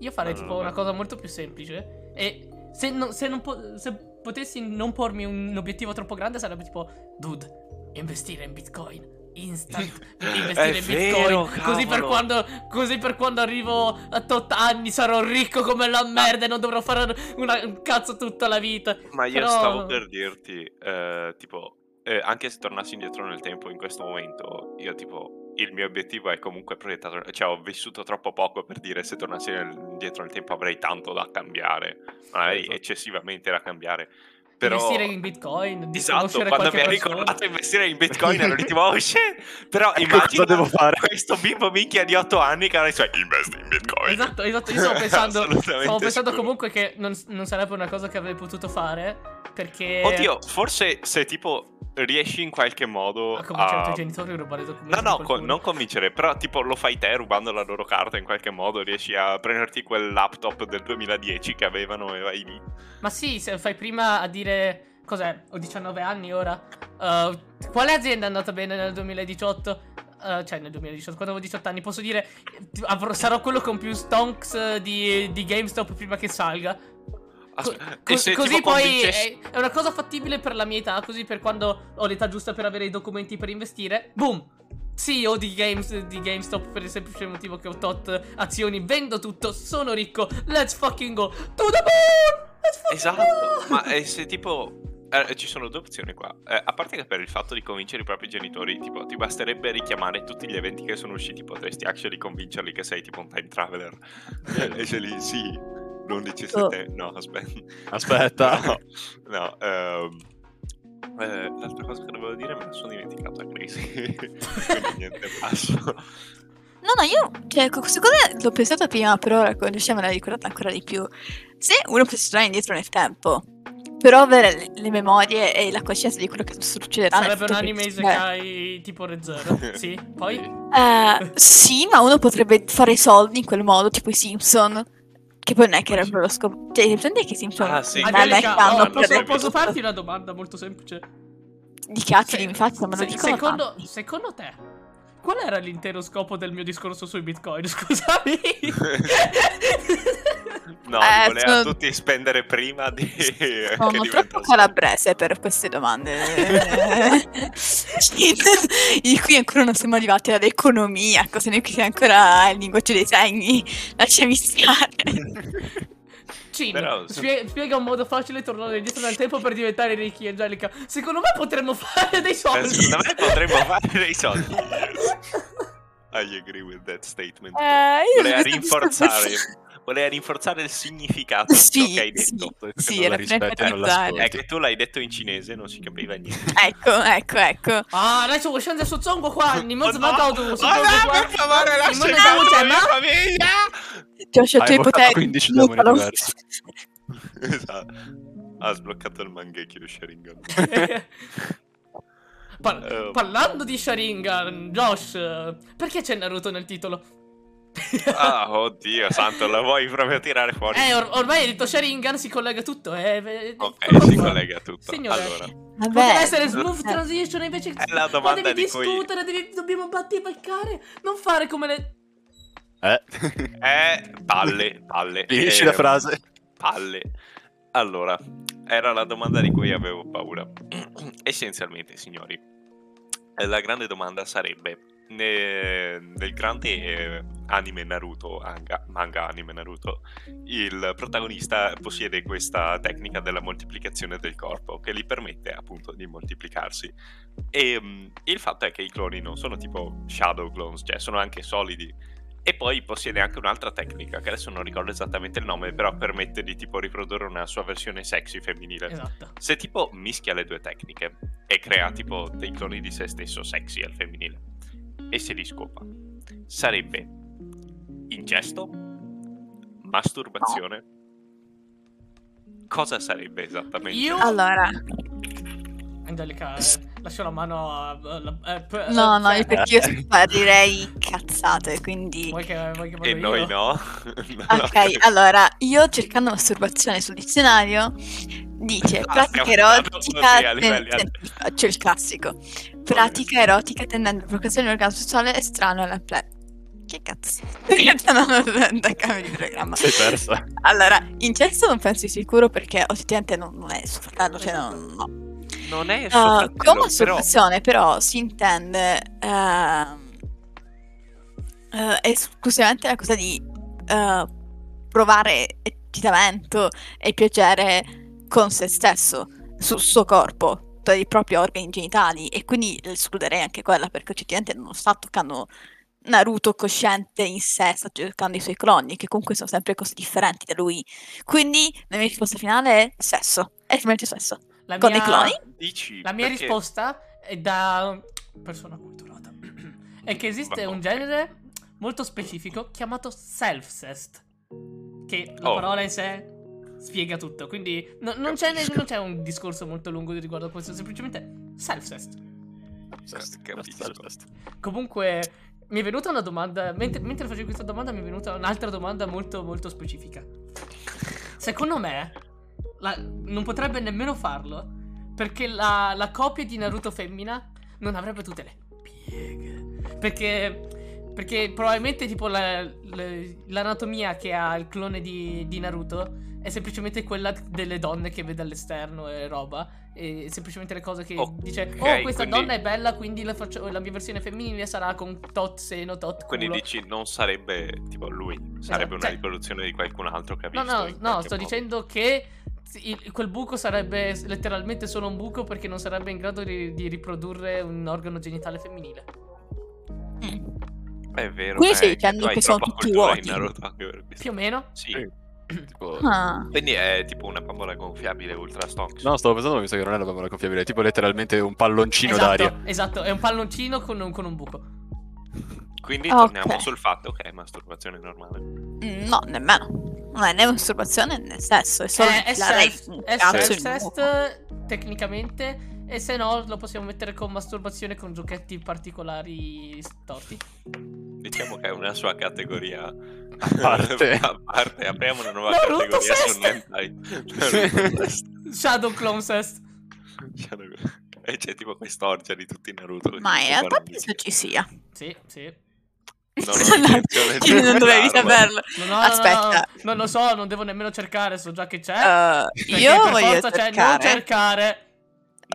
Io farei No, no, tipo no, una no. cosa molto più semplice. E se, non, se, non po- se potessi non pormi un obiettivo troppo grande, sarebbe tipo, dude, investire in Bitcoin. Instant investire È in vero, Bitcoin. Così per, quando, così per quando arrivo a tot anni sarò ricco come la merda e non dovrò fare una, un cazzo tutta la vita. Ma io Però- stavo per dirti, eh, tipo, eh, anche se tornassi indietro nel tempo in questo momento, io tipo, il mio obiettivo è comunque proiettato, cioè ho vissuto troppo poco per dire se tornassi nel- indietro nel tempo avrei tanto da cambiare, magari Esatto. eccessivamente da cambiare. Però... Investire in Bitcoin, di Esatto, quando mi persona. ricordato investire in Bitcoin ero oh shit! Però immagino devo fare. questo bimbo minchia di 8 anni che adesso è investi in Bitcoin. Esatto, esatto, io stavo pensando, stavo pensando comunque che non, non sarebbe una cosa che avrei potuto fare perché... Oddio, forse se tipo riesci in qualche modo A convincere i tuoi genitori a rubare i No, documenti. no, di co- non convincere, però tipo lo fai te rubando la loro carta in qualche modo, riesci a prenderti quel laptop del 2010 che avevano e vai lì. Ma sì, se fai prima a dire. Cos'è? Ho 19 anni ora. Uh, quale azienda è andata bene nel 2018? Uh, cioè nel 2018, quando avevo 18 anni, posso dire avrò- sarò quello con più stonks eh, di, di GameStop prima che salga. Co- Aspe- co- e se così tipo poi è, è una cosa fattibile per la mia età, così per quando ho l'età giusta per avere i documenti per investire. Boom! CEO di, Games, di GameStop per il semplice motivo che ho tot azioni, vendo tutto, sono ricco, let's fucking go to the moon! Let's fucking Esatto, go! ma eh, se tipo... eh, ci sono due opzioni qua. Eh, a parte che per il fatto di convincere i propri genitori, tipo, ti basterebbe richiamare tutti gli eventi che sono usciti, potresti actually convincerli che sei tipo un time traveler. e sei lì, sì, l'11 settembre. No, aspetta. Aspetta. No, no ehm, eh, l'altra cosa che dovevo dire me la sono dimenticata, Crazy. Quindi niente, passo. No, no, io, cioè, questa cosa l'ho pensata prima, però ora quando usciamo me l'ha ricordata ancora di più. Se uno può tornare indietro nel tempo, però avere le, le memorie e la coscienza di quello che succederà Sarebbe un anime beh, Isekai tipo Re Zero. Sì, poi? eh, sì, ma uno potrebbe fare i soldi in quel modo, tipo i Simpson. Che poi non è che era proprio lo scopo. Cioè, prendi che i Simpson Ah, sì. non è Angelica, oh, posso, esempio- posso farti una domanda molto semplice? di cazzo Se- di infatti, ma se- dicono secondo, secondo te, qual era l'intero scopo del mio discorso sui bitcoin? Scusami. No, Eh, voleva sono- tutti spendere prima di... Sono troppo calabrese per queste domande. In cui ancora non siamo arrivati all'economia, cose noi qui siamo ancora al linguaggio dei segni. Lasciami stare. Cin, Però- spie- spiega un modo facile tornare indietro nel tempo per diventare ricchi, Angelica. Secondo me potremmo fare dei Eh, soldi. secondo me potremmo fare dei soldi. I agree with that statement. Eh, io voleva rinforzare, voleva rinforzare il significato di ciò Sì, che hai sì, detto. Perché sì, non era e non l'ascolti. È che tu l'hai detto in cinese, non si capiva niente. Ecco, ecco, ecco. Ah, adesso vuoi scendere su Zongo qua? Ni Oh, zmanca tu, no, su Zongo no, qua. per favore, Ni mo lascia ne in siamo pace la mia ma- famiglia! Ti ho scelto Hai i votato poteri. 15 demoni diversi. esatto. Ha sbloccato il Mangekyo Sharingan. Par- Eh. parlando di Sharingan, Josh, perché c'è Naruto nel titolo? Ah, oddio santo, la vuoi proprio tirare fuori? Eh, or- ormai hai detto Sharingan, si collega tutto. Eh, eh, ok, si collega a tutto. Signore. Allora, Vabbè. Poteva essere smooth Eh. transition, invece È la ma domanda devi di cui- discutere, devi- dobbiamo battivaccare, non fare come le... Eh? eh, palle, palle. Finisci Eh, la frase. Palle. Allora, era la domanda di cui avevo paura. Essenzialmente, signori, eh, la grande domanda sarebbe: nel grande eh, anime Naruto, anga- manga anime Naruto, il protagonista possiede questa tecnica della moltiplicazione del corpo che gli permette appunto di moltiplicarsi. E mm, il fatto è che i cloni non sono tipo shadow clones, cioè sono anche solidi. E poi possiede anche un'altra tecnica, che adesso non ricordo esattamente il nome, però permette di tipo riprodurre una sua versione sexy femminile. Esatto. Se tipo mischia le due tecniche e crea tipo dei cloni di se stesso sexy al femminile e se li scopa, sarebbe incesto? Masturbazione? Cosa sarebbe esattamente? Io- Allora, Angelica, eh, lascio la mano a... a- eh, p- no, eh, no, io perché io sparirei cazzate, quindi... Vuoi che, vuoi che E noi io? no. Ok, allora, io cercando masturbazione sul dizionario dice Ah, pratica erotica, a ten- ten- faccio il classico, pratica erotica tendente a provocazione dell'orgasmo sessuale estraneo alla ple... Che cazzo? non da cambio di programma. Sei persa. Allora, incesto non penso di sicuro perché oggettivamente non, non è fratello, cioè non, no. Non è Uh, con fratello, però... però si intende ehm, eh, esclusivamente la cosa di eh, provare eccitamento e piacere con se stesso, sul suo corpo, per i propri organi genitali e quindi escluderei anche quella perché oggettivamente non sta toccando Naruto cosciente in sé, sta cercando i suoi cloni che comunque sono sempre cose differenti da lui. Quindi la mia risposta finale è sesso, è semplicemente sesso. La Con mia- i cloni? Dici, La mia perché- risposta è da persona culturata. è che esiste Vabbè. un genere molto specifico chiamato self-cest. Che la Oh. parola in sé spiega tutto. Quindi no- non, c'è, non c'è un discorso molto lungo riguardo a questo. Semplicemente sest, sest. Comunque, mi è venuta una domanda. Mentre, mentre facevo questa domanda, mi è venuta un'altra domanda molto, molto specifica. Secondo me, la- non potrebbe nemmeno farlo. Perché la, la copia di Naruto femmina non avrebbe tutte le pieghe. Perché. Perché probabilmente, tipo, la- le- l'anatomia che ha il clone di, di Naruto è semplicemente quella delle donne che vede all'esterno e roba. E semplicemente le cose che Ok, dice: Oh, questa quindi- donna è bella, quindi la, faccio- la mia versione femminile sarà con tot seno, tot Quindi culo. dici non sarebbe tipo lui, sarebbe una cioè- riproduzione di qualcun altro che ha No, visto. no, no, qualche sto modo. dicendo che il- quel buco sarebbe letteralmente solo un buco perché non sarebbe in grado di, di riprodurre un organo genitale femminile. Mm. È vero. Quindi eh, stai dicendo hai che sono tutti vuoti? Naruto. Più o meno. Sì. Sì. Tipo... Ah. Quindi è tipo una bambola gonfiabile ultra stonks. No, stavo pensando, mi sa che non è una bambola gonfiabile, è tipo letteralmente un palloncino esatto, d'aria. esatto, è un palloncino con un, con un buco. Quindi Ok. torniamo sul fatto che è masturbazione normale. Mm, No, nemmeno. Non è né masturbazione né sesso, è solo Eh, è infilare self, è buco. tecnicamente. E se no, lo possiamo mettere con masturbazione con giochetti particolari storti. Diciamo che è una sua categoria a parte. a parte. Apriamo una nuova Naruto categoria su. Nentai. Naruto Sest. Shadow Clone Cest. E c'è tipo quest'orgia di tutti i Naruto. Ma in realtà penso ci sia. Sì, sì. Non di non dovevi saperlo. No, no, no, Aspetta. no, no, non lo so, non devo nemmeno cercare, so già che c'è. Uh, io per voglio forza c'è, non cercare. cercare.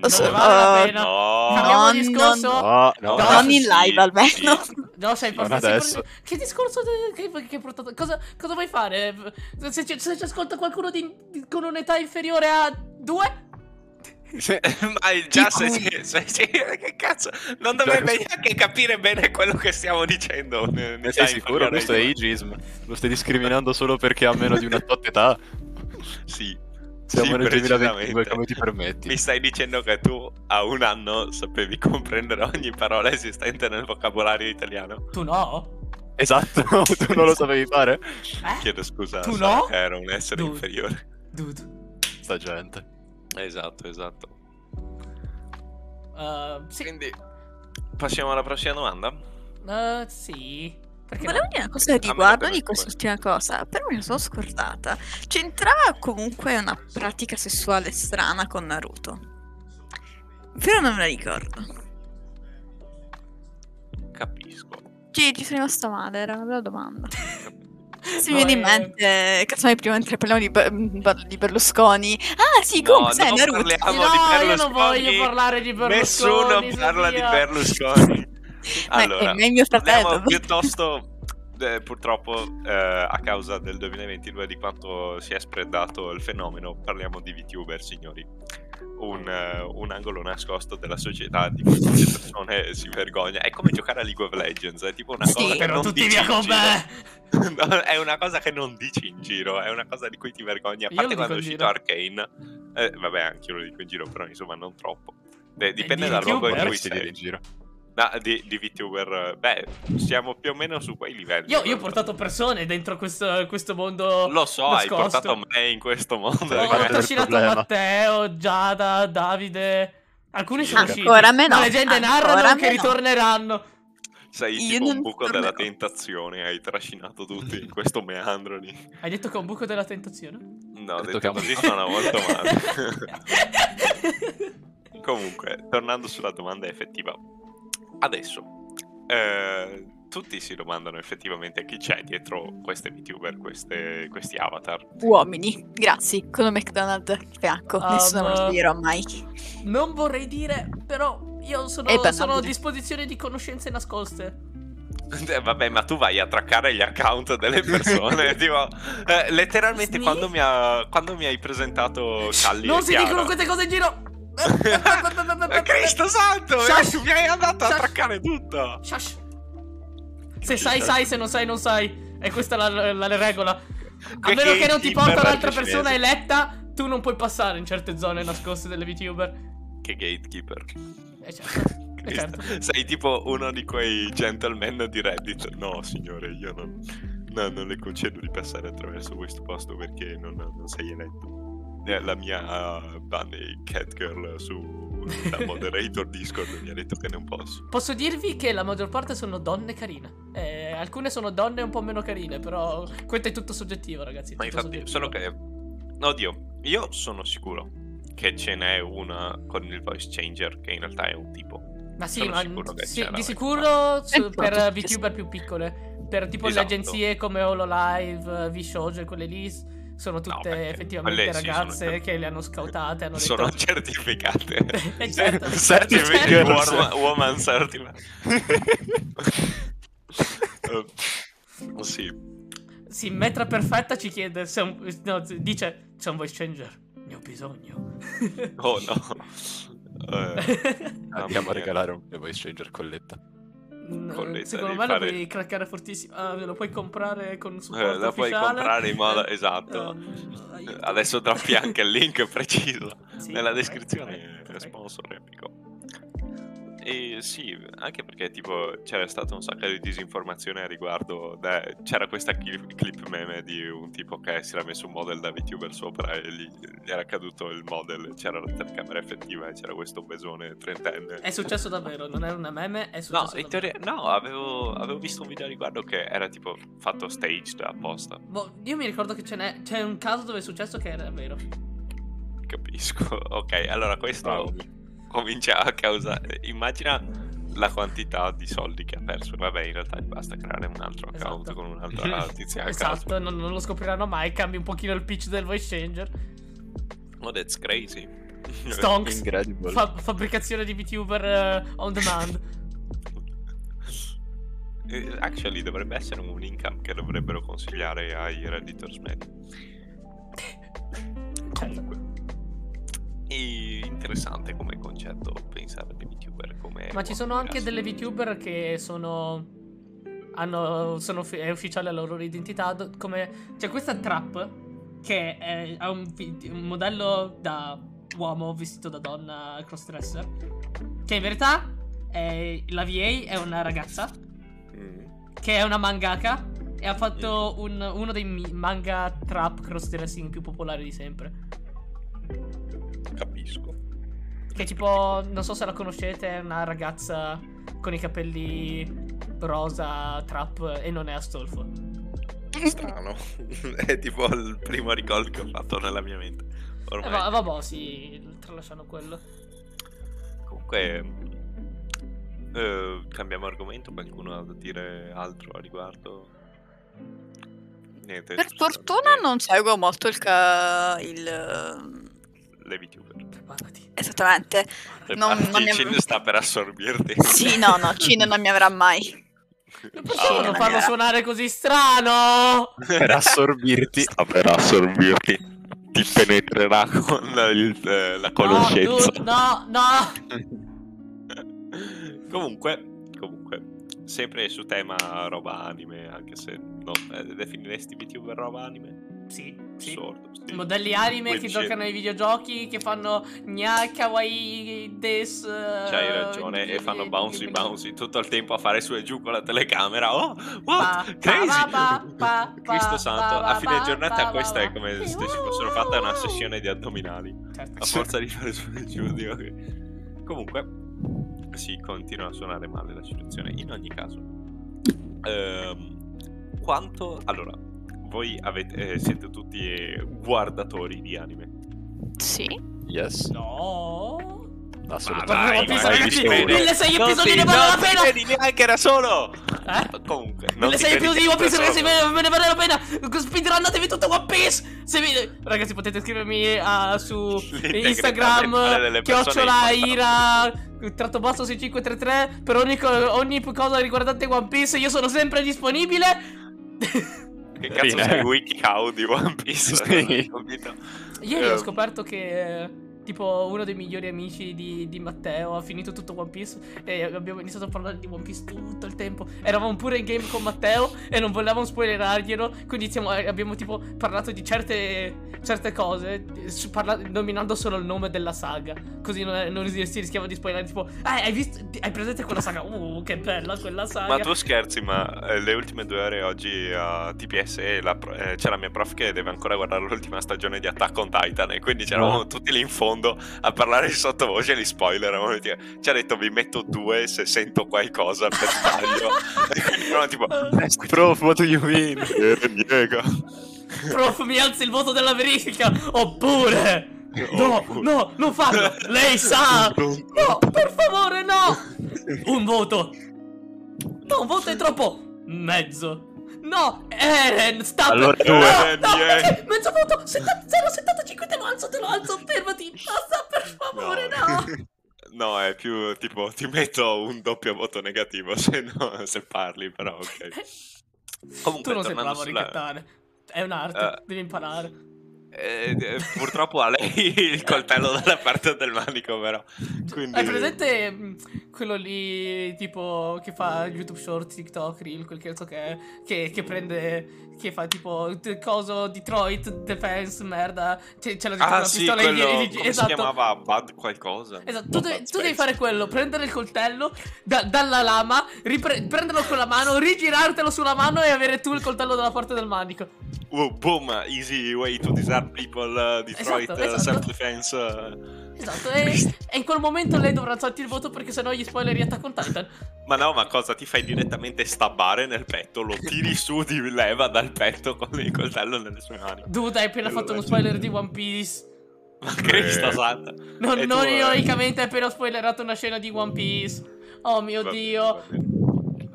No, So- non ne vale la uh, pena. no. Cambiamo Non- discorso. No, no, No, non sì, in live almeno. sì. No, sei Non proprio adesso. Che discorso che, che hai portato? Cosa, cosa vuoi fare? Se ci, se ci ascolta qualcuno di, di- con un'età inferiore a due? Ma già Di se, cui- se, se- che cazzo, non dovrebbe neanche capire bene quello che stiamo dicendo. Ne, ne sei sicuro? Questo è ageism. Lo stai discriminando solo perché ha meno di una tot età? Sì. Siamo sì, nel 2022, precisamente. come ti permetti? Mi stai dicendo che tu a un anno sapevi comprendere ogni parola esistente nel vocabolario italiano? Tu no? Esatto, tu non lo sapevi fare? Eh? Chiedo scusa, Tu no? ero un essere Dude. inferiore. Dude. Sta gente. Esatto, esatto. Uh, sì. Quindi passiamo alla prossima domanda. Uh, sì. Perché Volevo dire una cosa a riguardo di quest'ultima cosa, però me la sono scordata. C'entrava comunque una pratica sessuale strana con Naruto. Però non me la ricordo. Capisco. Ci, ci sono rimasta male, era una bella domanda. Se No, mi viene in eh. mente, cazzo, noi prima mentre parliamo di, Ber- di Berlusconi. Ah, sì, No, comunque, sai, non Naruto. parliamo No, di io Berlusconi. non voglio parlare di Berlusconi. Nessuno parla di. Berlusconi. Ma è- Allora, è mio fratello. piuttosto eh, purtroppo eh, a causa del 2022 di quanto si è spreadato il fenomeno, parliamo di VTuber, signori. Un, eh, un angolo nascosto della società di cui molte persone si vergogna. È come giocare a League of Legends, è tipo una Sì. cosa che non tutti dici con giro. me. No, è una cosa che non dici in giro, è una cosa di cui ti vergogni. A parte quando è uscito. Arcane, eh, vabbè, anche io lo dico in giro, però insomma, non troppo. Beh, dipende di dal luogo in cui dire sei. in giro. No, di, di VTuber, eh, beh, siamo più o meno su quei livelli. Io, io ho portato persone dentro questo, questo mondo. Lo so, hai nascosto. portato me in questo mondo. Ho, Hai ho trascinato. Matteo, Giada, Davide. Alcuni sono usciti. Ancora meno, Ma leggende ancora narrano che ritorneranno. Sei Io tipo un buco della tentazione, hai trascinato tutti in questo meandro di... Hai detto che è un buco della tentazione? No, Detto detto che così suona molto male. Comunque, tornando sulla domanda effettiva. Adesso, eh, tutti si domandano effettivamente chi c'è dietro queste VTuber, queste- questi avatar. Uomini, grazie, con un McDonald's a fianco. Um, Nessuno lo dirò mai. non vorrei dire, però io sono, sono a disposizione di conoscenze nascoste. Eh, vabbè, ma tu vai a traccare gli account delle persone. tipo, eh, letteralmente, quando mi, ha- quando mi hai presentato Calli non si Chiara- dicono queste cose in giro. Cristo santo! Shush! eh, mi hai andato a Shush! traccare tutto! Shush. Se sai, sai, se non sai, non sai. E questa è la, la- la regola. A meno che non ti porta un'altra persona eletta, tu non puoi passare in certe zone nascoste delle VTuber. Che gatekeeper. Eh certo. Eh, certo. Sei tipo uno di quei gentleman di Reddit. No, signore, io non, no, non le concedo di passare attraverso questo posto perché non, non sei eletto. Eh, La mia uh, Bunny Catgirl su, da moderator Discord mi ha detto che non posso. Posso dirvi che la maggior parte sono donne carine. Eh, alcune sono donne un po' meno carine, però questo è tutto soggettivo, ragazzi. Ma tutto infatti, soggettivo. solo che... Oddio, io sono sicuro che ce n'è una con il voice changer che in realtà è un tipo. Ma sì, sono ma sicuro sì, di sicuro su- per tutti VTuber più piccole. Per tipo Esatto. le agenzie come HoloLive, V-Shoujo, quelle lì sono tutte perché effettivamente quelle sì, ragazze sono- che le hanno scoutate. Hanno Sono detto... certificate. Eh, certo. Certificate Certo. woman, woman certificate. Eh, sì. Sì, Metra Perfetta ci chiede se un... no, dice c'è un voice changer. Ne ho bisogno. Oh no. Eh, Andiamo a regalare un voice changer colletta. No, Colletta, Secondo me lo fare- puoi craccare fortissimo. Ah, lo puoi comprare con supporto Eh, la puoi ufficiale. comprare in modo esatto. aiuto. Adesso droppi anche il link preciso Sì, nella descrizione. corretto, è corretto. sponsor epico. E sì, anche perché tipo c'era stato un sacco di disinformazione a riguardo. de- c'era questa clip, meme di un tipo che si era messo un model da VTuber sopra e gli, gli era caduto il model, c'era la telecamera effettiva e c'era questo besone trentenne. È successo davvero, non era una meme, è No, successo in davvero. teoria, no, avevo, avevo visto un video a riguardo che era tipo fatto staged apposta. Boh, io mi ricordo che ce n'è. C'è un caso dove è successo che era vero. Capisco. Ok, allora questo Bravo. Comincia a causare. Immagina la quantità di soldi che ha perso. Vabbè, in realtà gli basta creare un altro account Esatto. con un'altra tizia. Esatto, non, non lo scopriranno mai. Cambi un pochino il pitch del voice changer. Oh, that's crazy. Stonks. Fa- fabbricazione di VTuber eh, on demand. Eh, Actually, dovrebbe essere un income che dovrebbero consigliare ai redditors medi. Comunque. E interessante come concetto pensare ai VTuber come Ma ci sono anche delle VTuber che sono. Hanno. Sono, è ufficiale la loro identità. Come. C'è questa trap. Che è, ha un, un modello da uomo vestito da donna crossdresser. Che in verità. È, la VA è una ragazza. Mm. Che è una mangaka. E ha fatto un- uno dei manga trap crossdressing più popolari di sempre. Capisco. Che tipo, non so se la conoscete, è una ragazza con i capelli rosa, trap e non è Astolfo. Strano. È tipo il primo recall che ho fatto nella mia mente. Eh, Ormai. va- vabbè, sì, tralasciano quello. Comunque, eh, cambiamo argomento. Qualcuno ha da dire altro a riguardo? Niente. Per fortuna non seguo molto il... ca- il Le VTuber. Preparati. Esattamente. Non- non mi- Cin sta per assorbirti. Sì, no, no, Cine non mi avrà mai. Ah, non no, farlo suonare così strano! Per assorbirti. Sta per assorbirti. Ti penetrerà con la, il- eh, la conoscenza. No, no, no! comunque, comunque, sempre su tema roba anime, anche se non eh, definiresti VTuber roba anime? Sì, sì. Sordo, sì. Modelli anime che Quindi- giocano ai videogiochi, che fanno gna kawaii des. eh, C'hai ragione, e fanno bouncy bouncy tutto il tempo a fare su e giù con la telecamera. Oh, what? Crazy! pa, pa, pa, Cristo pa, santo, pa, a fine pa, giornata pa, questa è pa. come se si fossero fatta una sessione di addominali. Certo. A forza di fare su e giù, dico che... Comunque, sì, continua a suonare male la situazione. In ogni caso, ehm, quanto... Allora, voi avete, eh, siete tutti eh, guardatori di anime. Sì. Yes. No. Assolutamente. Ma mille sei Non episodi ti- ne vale la non pena! credi neanche da solo! Eh? Comunque, non Mille ti sei credi episodi di One Piece, ragazzi, me, me ne vale la pena! Speedrunnatevi tutto One Piece! Se vi... Ragazzi, potete scrivermi ah, su Instagram, chiocciola ira, tratto basso 6533, per ogni, ogni cosa riguardante One Piece, io sono sempre disponibile! Che cazzo Fine. sei WikiHow di One Piece? Sì. Non ho capito. Ieri ho Ehm, scoperto che eh, tipo uno dei migliori amici di, di Matteo ha finito tutto One Piece e abbiamo iniziato a parlare di One Piece tutto il tempo. Eravamo pure in game con Matteo e non volevamo spoilerarglielo, quindi siamo- eh, abbiamo tipo parlato di certe, certe cose, parla- nominando solo il nome della saga. Così non, non si rischiava di spoilerare tipo, ah, hai visto, hai presente quella saga? Uh, che bella quella saga. Ma tu scherzi, ma eh, le ultime due ore oggi a TPS la eh, c'è la mia prof che deve ancora guardare l'ultima stagione di Attack on Titan e quindi c'eravamo No. tutti lì in fondo mondo a parlare in sottovoce e li spoilerano. Ci ha detto vi metto due se sento qualcosa per sbaglio. E quindi no, tipo, Prof, what do you mean? eh, niega. Prof, mi alzi il voto della verifica! Oppure... No, no, non farlo! Lei sa! No, per favore, no! Un voto! No, un voto è troppo! Mezzo! No! Eren, sta Allora, per... due. No, Eren, no, yeah. Mezzo voto! 0,75 te lo alzo, te lo alzo! Fermati! Basta, per favore, no! No, è più tipo ti metto un doppio voto negativo se, no, se parli, però ok. Comunque, Tu non sei bravo a sulla- ricattare. È un'arte, Eh. devi imparare. Eh, eh, purtroppo ha lei il coltello dalla parte del manico, però. Quindi... Hai presente mh, quello lì, tipo, che fa YouTube Short, TikTok, Reel, quel so che che, che prende, che fa tipo, coso, Detroit, Defense, merda, c'è, c'è la gente con Ah la sì, pistola quello, e gli- come esatto. si chiamava? Bad qualcosa? Esatto, tu, Bud tu devi fare quello, prendere il coltello da- dalla lama, ripre- prenderlo con la mano, rigirartelo sulla mano e avere tu il coltello dalla parte del manico. Oh, boom, easy way to disarm people, uh, Detroit, Esatto, uh, esatto. self-defense. uh. Esatto, e, e in quel momento lei dovrà alzarti il voto perché sennò gli spoileri Attack on Titan. Ma no, ma cosa? Ti fai direttamente stabbare nel petto, lo tiri su di leva dal petto con il coltello nelle sue mani. Dude, hai appena Quello fatto uno spoiler di One Piece. Ma Cristo santo. Non, E tu, non eh, ironicamente hai appena spoilerato una scena di One Piece. Oh mio va- dio. va bene.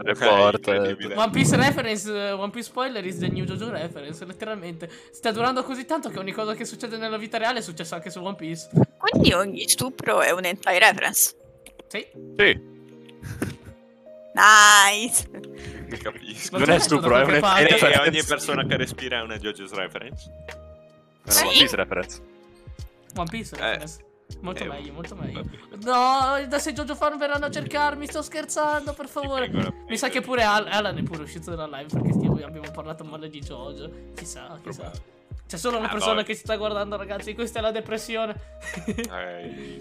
Report. Eh, incredibile. One Piece reference, eh, One Piece spoiler is the new JoJo reference, letteralmente. Sta durando così tanto che ogni cosa che succede nella vita reale è successa anche su One Piece. Quindi ogni stupro è un hentai reference. Sì. Sì, Nice. Mi capisco. Non è stupro, è un parte? E reference. ogni persona che respira è una JoJo's reference. È Sì? una One Piece reference. One Piece reference. Molto eh, meglio, molto meglio. vabbè. No, da se JoJo fan verranno a cercarmi, sto scherzando, per favore. Prego, Mi sa che pure Al- Alan è pure uscito dalla live perché stiamo- abbiamo parlato male di JoJo. Chissà, chissà. C'è solo una Ah, persona no. che si sta guardando, ragazzi. Questa è la depressione. Eh.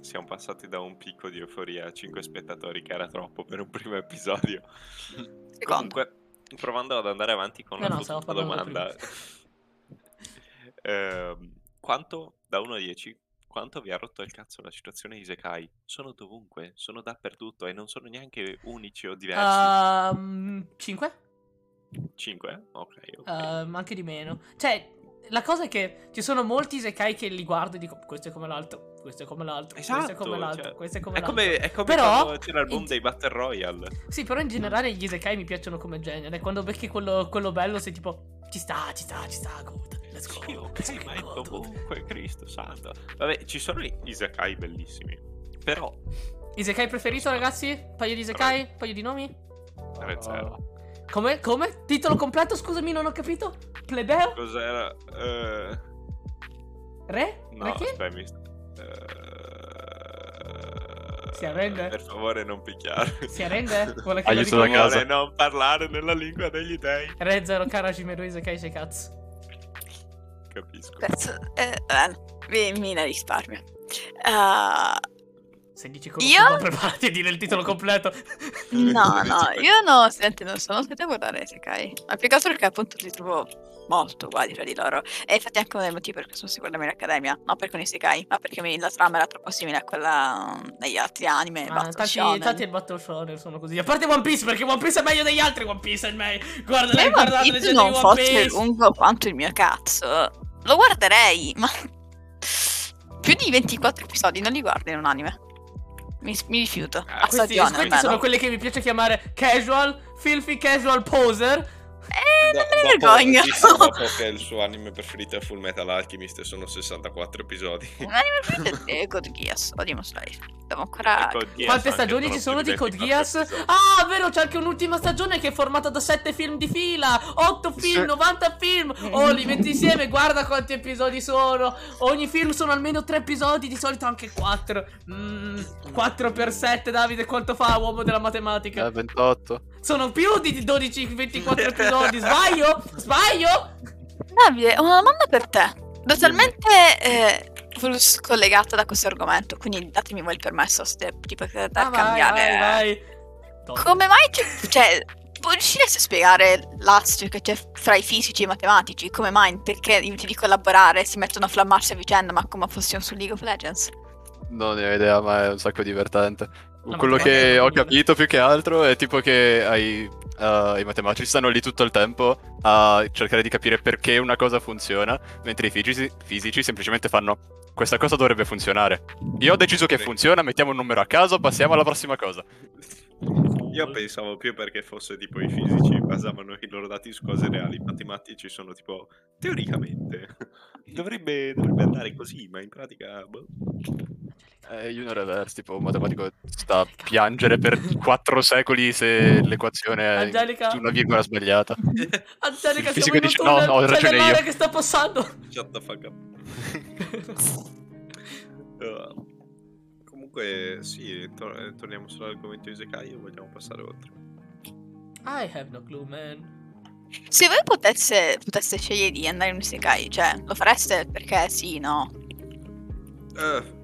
Siamo passati da un picco di euforia a 5 spettatori che era troppo per un primo episodio. Secondo. Comunque, provando ad andare avanti con No, la no, domanda. Ehm, quanto, da 1 a 10, quanto vi ha rotto il cazzo la situazione Isekai? Sono dovunque, sono dappertutto e non sono neanche unici o diversi. Ehm 5? 5? Ok, ok. Ehm, anche di meno. Cioè, la cosa è che ci sono molti Isekai che li guardo e dico: Questo è come l'altro, questo è come l'altro, questo è Esatto, come l'altro, cioè, questo è come È l'altro. come, è come Però- quando c'era il boom in- dei Battle Royale. Sì, però in generale gli Isekai mi piacciono come genere. Quando becchi quello, quello bello, sei tipo: Ci sta, ci sta, ci sta, good. Let's go. Sì, ok, ma è go, dude." dovunque, Cristo santo. Vabbè, ci sono gli Isekai bellissimi. Però, Isekai preferito, ragazzi? Paio di Isekai? Paio di nomi? Red Zero. Come? Come? Titolo completo? Scusami, non ho capito. Plebeo? Cos'era? Eh, Re? no, Re chi? aspetta, mi... eh, Si arrende? Per favore non picchiare. Si arrende? Vuole che Aiuto lo da casa. non parlare nella lingua degli dei. Re Zero Karajimeru Isekai sei cazzo. Capisco. Penso, eh, eh, mi, mi ne risparmio. Ah, Se dici con Io? un preparati a dire il titolo completo. no, no, io no, senti, non sono stata a guardare Sekai. Ma più che altro perché appunto li trovo molto uguali tra di loro. E infatti è anche uno dei motivi per cui sono seguita in Accademia. Non per con i Sekai, ma perché la trama era troppo simile a quella mm, degli altri anime. Ma Battle tanti, tanti il Battle Shonen sono così. A parte One Piece, perché One Piece è meglio degli altri One Piece è meglio. Guarda, One guardate le Piece serie non fosse Piece. lungo quanto il mio cazzo, lo guarderei, ma più di 24 episodi non li guardo in un anime. Mi, mi rifiuto. Ah, Questi, questi sono quelli che mi piace chiamare casual, filthy casual poser. Eh, non me ne dopo, vergogno. dopo che il suo anime preferito è Full Metal Alchemist e sono 64 episodi. L'anime preferito è Code Geass, o Demon Slayer. Devo ancora... Quante stagioni ci sono di Code 24 Geass? Ah, vero, c'è anche un'ultima stagione che è formata da 7 film di fila, 8 film, Sì. 90 film. Oh, li metti insieme, guarda quanti episodi sono. Ogni film sono almeno 3 episodi, di solito anche 4. Mm, 4 per 7, Davide, quanto fa uomo della matematica? Eh, 28. Sono più di 12-24 episodi, sbaglio? Sbaglio? Davide, ho una domanda per te. Totalmente eh, collegata da questo argomento, quindi datemi voi il permesso se ti potete Ah, vai, cambiare. vai, vai. Dove? Come mai c'è... Cioè, riusciresti a spiegare l'astio che c'è fra i fisici e i matematici? Come mai, perché invece di collaborare si mettono a flammarsi a vicenda, ma come fossimo su League of Legends? Non ne ho idea, ma è un sacco divertente. La Quello che ho capito più che altro è tipo che ai, uh, i matematici stanno lì tutto il tempo a cercare di capire perché una cosa funziona, mentre i fisici, fisici semplicemente fanno questa cosa dovrebbe funzionare. Io ho deciso che funziona, mettiamo un numero a caso, passiamo alla prossima cosa. Io pensavo più perché fosse tipo i fisici basavano i loro dati su cose reali, i matematici sono tipo teoricamente dovrebbe, dovrebbe andare così, ma in pratica boh. Eh, Junior Reverse, tipo un matematico sta a piangere per quattro secoli se l'equazione è Angelica. su una virgola sbagliata. Angelica, Il siamo fisico dice, "No, no, ho c'è ragione io." che sta passando. Shut the fuck up. Uh, comunque sì, tor- torniamo sull'argomento Isekai o vogliamo passare oltre? I have no clue, man. Se voi potesse, poteste scegliere di andare in un Isekai, cioè, lo fareste perché sì, no? Eh,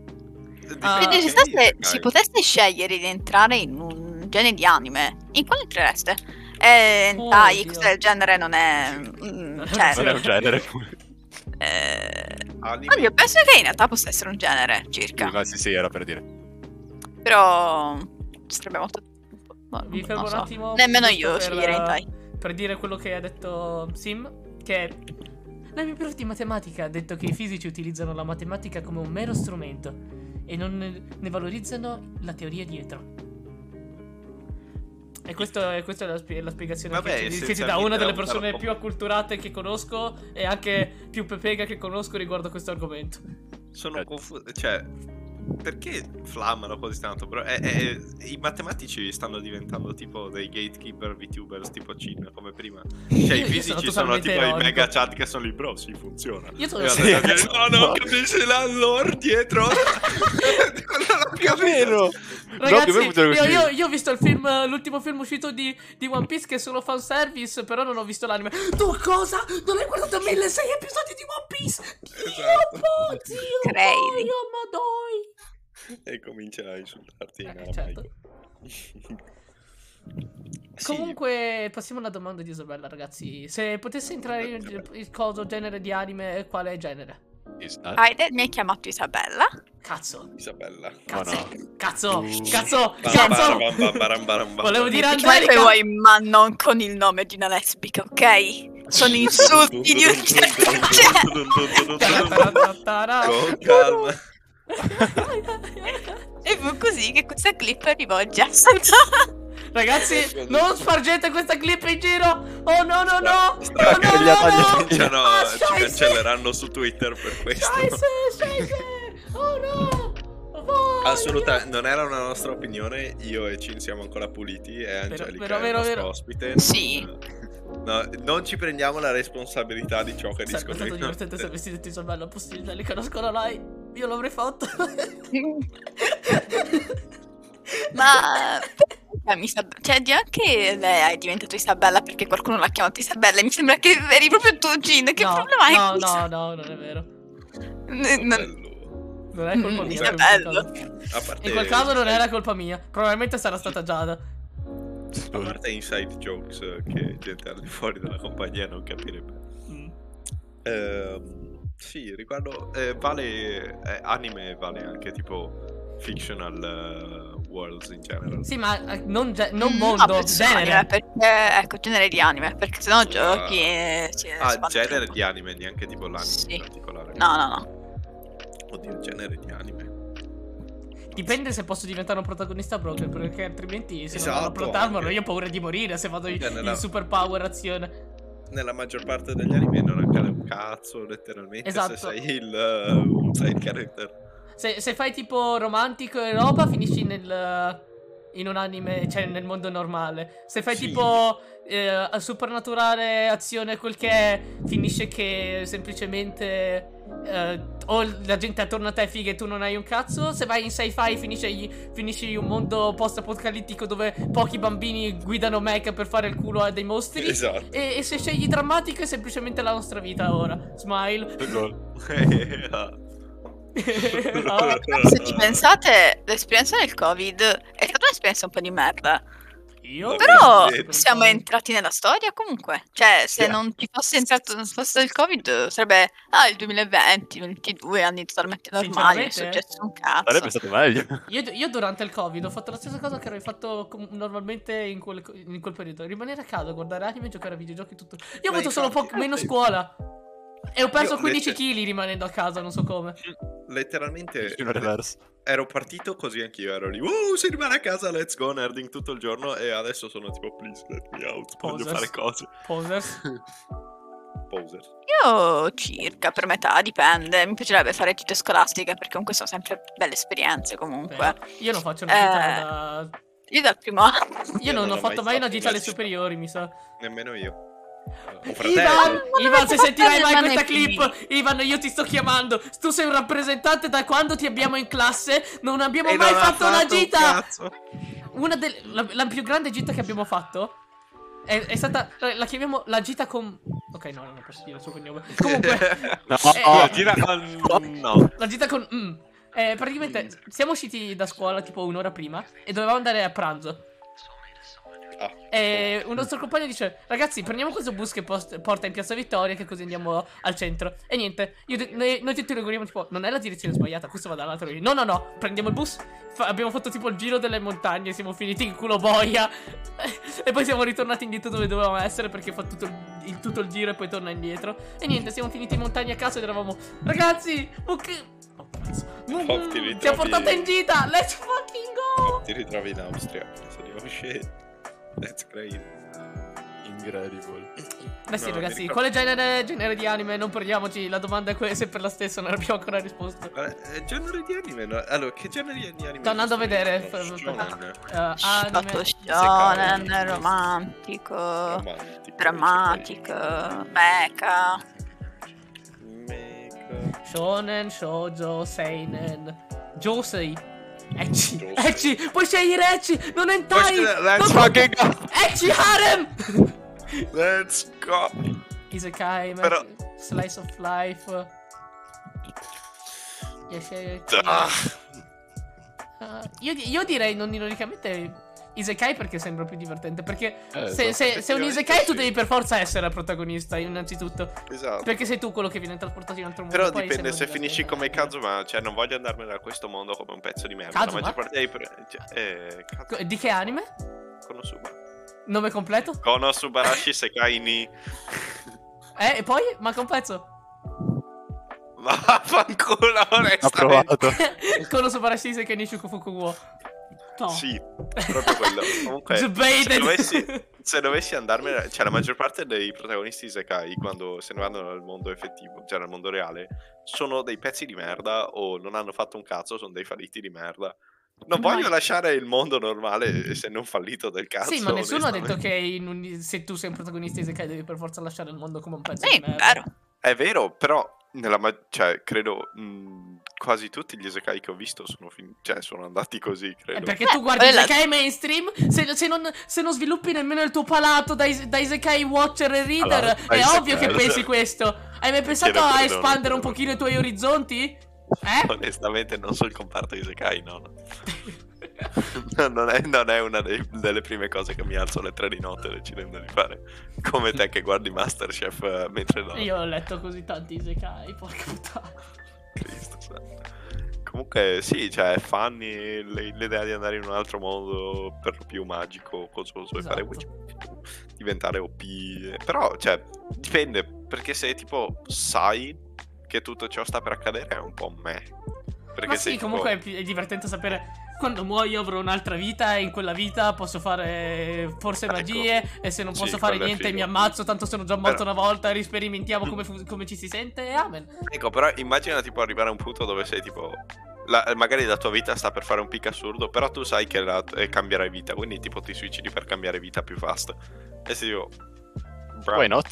Ah, Quindi se, state- se poteste scegliere di entrare in un genere di anime, in quale entrereste? Eh, hentai, Oddio. cose del genere non è... mm, cioè, Non è un genere. eh, oddio, penso che in realtà possa essere un genere, circa. Ma sì, sì, era per dire. Però sarebbe molto... boh, Vi fermo un so. attimo. Nemmeno io per- sceglierei hentai. Per dire quello che ha detto Sim, che la mia prof di matematica ha detto che i fisici utilizzano la matematica come un mero strumento e non ne, valorizzano la teoria dietro. E questo questa è la, spie- la spiegazione Vabbè, che, che ci dà una delle persone più acculturate che conosco e anche più pepega che conosco riguardo questo argomento. Sono confuso, cioè, perché flammano così tanto? Però è- è- i matematici stanno diventando tipo dei gatekeeper VTubers tipo Cin come prima. Cioè, i fisici sono sono, tipo i ironico. mega chat che sono lì, bro, sì, funziona. Io sono sì. dici, no, non capisci la lore dietro. Dico, non ho Più o capito. meno. Ragazzi, io, io- io ho visto il film, l'ultimo film uscito di, di One Piece che è solo fanservice, però non ho visto l'anime. Tu cosa? Non hai guardato 1006 episodi di One Piece? Dio, Esatto. po, zio, Crazy. boio, madoi. E comincia a insultarti. Eh, no, certo. Sì, Comunque, passiamo alla domanda di Isabella, ragazzi. Se potesse entrare in il coso genere di anime, quale genere? Aider mi ha chiamato Isabella. Cazzo, Isabella. cazzo, no. cazzo, cazzo, cazzo. Volevo dire Angelica. vuoi, ma non con il nome di una lesbica, ok? Sono insulti di un certo genere. Con calma. E fu così che questa clip arrivò a Jason. Ragazzi, non spargete questa clip in giro. Oh no, no, no. Stra- Oh, no, no, no. Cioè, no, Ah, ci cancelleranno su Twitter per questo. Scheisse, scheisse. Oh no. Voglio. Assolutamente, non era una nostra opinione. Io e Cin siamo ancora puliti. E Angelica vero, è vero, il nostro vero. ospite. Sì. No, non ci prendiamo la responsabilità di ciò che Sarebbe stato divertente se avessi detto Isabella, posso dire li conosco lei. Io l'avrei fatto. Ma eh, mi sa- cioè, di- anche lei è diventata Isabella perché qualcuno l'ha chiamata Isabella. e Mi sembra che eri proprio tu, Gin. Che no, problema hai? no, no, no, non è vero. N- non-. Non è colpa mia. è in quel bello. caso. A parte In quel caso non era colpa mia. Probabilmente sarà stata Giada. A parte inside jokes che gente al di fuori della compagnia non capirebbe. Mm. Ehm, sì, riguardo eh, vale eh, anime vale anche tipo fictional eh, worlds in general. Sì, ma eh, non, ge- non Mm, mondo, no, genere. perché, ecco, genere di anime. Perché sennò giochi e si Ah, genere troppo. di anime, neanche tipo l'anime Sì. in particolare. No, no, no. Oddio, genere di anime. Dipende se posso diventare un protagonista broker, perché altrimenti se non Esatto, vado a protarmelo anche. io ho paura di morire se vado in, Cioè, in super power azione. Nella maggior parte degli anime non accade un cazzo, letteralmente, Esatto. se sei il, uh, sei il character. Se, se fai tipo romantico e roba, finisci nel. In un anime, cioè nel mondo normale. Se fai Sì. tipo eh, supernaturale, azione, quel che è, finisce che semplicemente. eh, o la gente attorno a te è figa e tu non hai un cazzo. Se vai in sci-fi, finisci, finisci in un mondo post-apocalittico dove pochi bambini guidano mech per fare il culo a dei mostri. Esatto. E, e se scegli drammatico è semplicemente la nostra vita ora. Smile. Se ci pensate, l'esperienza del Covid è stata un'esperienza un po' di merda. Io? Però siamo entrati nella storia comunque. Cioè, se Sì. non ci fosse entrato non fosse stato il Covid, sarebbe ah, il 2020, 22 anni totalmente normali, è successo un cazzo. Sarebbe stato meglio. Io, io durante il covid ho fatto la stessa cosa che avrei fatto com- normalmente in quel, in quel periodo. Rimanere a casa, guardare anime, giocare a videogiochi, tutto. Io ho avuto solo po- meno scuola. E ho perso Io 15 invece- kg rimanendo a casa, non so come. Letteralmente ero partito così anch'io, ero lì, uh, si rimane a casa, let's go nerding tutto il giorno e adesso sono tipo, please let me out, voglio Posers. fare cose. Posers. Poser. Io circa, per metà, dipende. Mi piacerebbe fare gite scolastiche perché comunque sono sempre belle esperienze comunque. Beh, io non faccio una gita Eh. da... Io dal primo anno. Io Io non non ho ho fatto mai mai una gita alle superiori, mi sa. Nemmeno io. Un Ivan, fratello. Ivan, se fatto sentirai mai questa clip, Ivan, io ti sto chiamando. Tu sei un rappresentante da quando ti abbiamo in classe. Non abbiamo E mai non ha fatto una un gita. cazzo. Una delle. La, la più grande gita che abbiamo fatto. È, è stata. La, la chiamiamo la gita con. Ok, no, non posso dire il suo cognome. Comunque, No, Eh, oh, Gira con... No. la gita con. mm. Eh, praticamente siamo usciti da scuola tipo un'ora prima e dovevamo andare a pranzo. Ah, E un nostro compagno dice: Ragazzi, prendiamo questo bus che post- porta in piazza Vittoria, che così andiamo al centro. E niente, de- noi, noi tutti regoliamo, tipo, non è la direzione sbagliata, questo va dall'altro. No, no, no, prendiamo il bus. fa- abbiamo fatto tipo il giro delle montagne, siamo finiti in culo boia. e poi siamo ritornati indietro dove dovevamo essere perché fa tutto il, il- tutto il giro e poi torna indietro. E niente, siamo finiti in montagna a casa ed eravamo, ragazzi, ok. Oh, cazzo. Ti ha portato in gita, let's fucking go! Ti ritrovi in Austria. Penso di, shit. That's crazy. Incredible. Beh sì No, ragazzi, ricordo- quale genere, genere di anime? Non perdiamoci, la domanda è que- sempre la stessa, non abbiamo ancora risposto. Eh, genere di anime? no? Allora, che genere di anime? Sto andando a vedere, f- shonen, Uh, anime... shonen, romantico, romantico, drammatico, mecha. Mecha. Shonen, shoujo, seinen, josei, ecchi, Josei. ecchi, puoi scegliere ecchi, non hentai, Let's non- fucking go! ecchi harem! Let's go! Isekai, Però- slice of life. Yashei- Ah, Uh, io, io direi non ironicamente Isekai perché sembra più divertente. Perché Eh, se, esatto. se- se un Isekai tu sì. devi per forza essere il protagonista, innanzitutto. esatto. Perché sei tu quello che viene trasportato in un altro mondo. Però poi dipende se finisci come Kazuma, cioè non voglio andarmene da questo mondo come un pezzo di merda. Kazuma? La maggior parte dei pre- cioè, eh, Kazuma, Di che anime? Konosuba. Nome completo? Konosubarashi Sekai ni. Eh, e poi? Manca un pezzo. Ma vaffanculo, Ho onestamente. provato. Konosu Barashise che Nishuku Fukuwo. No. Sì, proprio quello. Comunque, se dovessi, se dovessi andarmene, cioè la maggior parte dei protagonisti di Sekai, quando se ne vanno nel mondo effettivo, cioè nel mondo reale, sono dei pezzi di merda o non hanno fatto un cazzo, sono dei falliti di merda. Non Ma- voglio lasciare il mondo normale essendo un fallito del cazzo. Sì, ma nessuno ha detto che in un- se tu sei un protagonista Isekai devi per forza lasciare il mondo come un pezzo Sì, di merda. vero. È vero, però nella ma- cioè, credo mh, quasi tutti gli Isekai che ho visto sono, fin- cioè, sono andati così, È credo. perché Eh, tu guardi quella- Isekai mainstream, se, se non, se non sviluppi nemmeno il tuo palato da, is- da Isekai watcher e reader, Allora, è Isekai. ovvio che pensi questo. Hai mai pensato a espandere un pochino i tuoi orizzonti? Eh? Onestamente non sul comparto Isekai, no. no. No, non, è, non è una dei- delle prime cose che mi alzo alle tre di notte decidendo di fare. Come te che guardi Masterchef eh, mentre dormi. Io ho letto così tanti Isekai, porca puttana. Cristo santo. Comunque sì, cioè è funny l'idea di andare in un altro mondo per lo più magico, cososo e fare Esatto. witch- diventare OP. Però, cioè, dipende, perché se tipo sai che tutto ciò sta per accadere è un po' me. Perché Ma sì, tipo- comunque è, pi- è divertente sapere quando muoio avrò un'altra vita e in quella vita posso fare forse Ecco. magie e se non Sì, posso fare quello è niente mi ammazzo, tanto sono già morto Però- una volta, risperimentiamo come, fu- come ci si sente e amen. Ecco, però immagina tipo arrivare a un punto dove sei tipo... la- magari la tua vita sta per fare un pic assurdo, però tu sai che la, eh, cambierai vita, quindi tipo ti suicidi per cambiare vita più fast. E si dico... "Bro, Why not?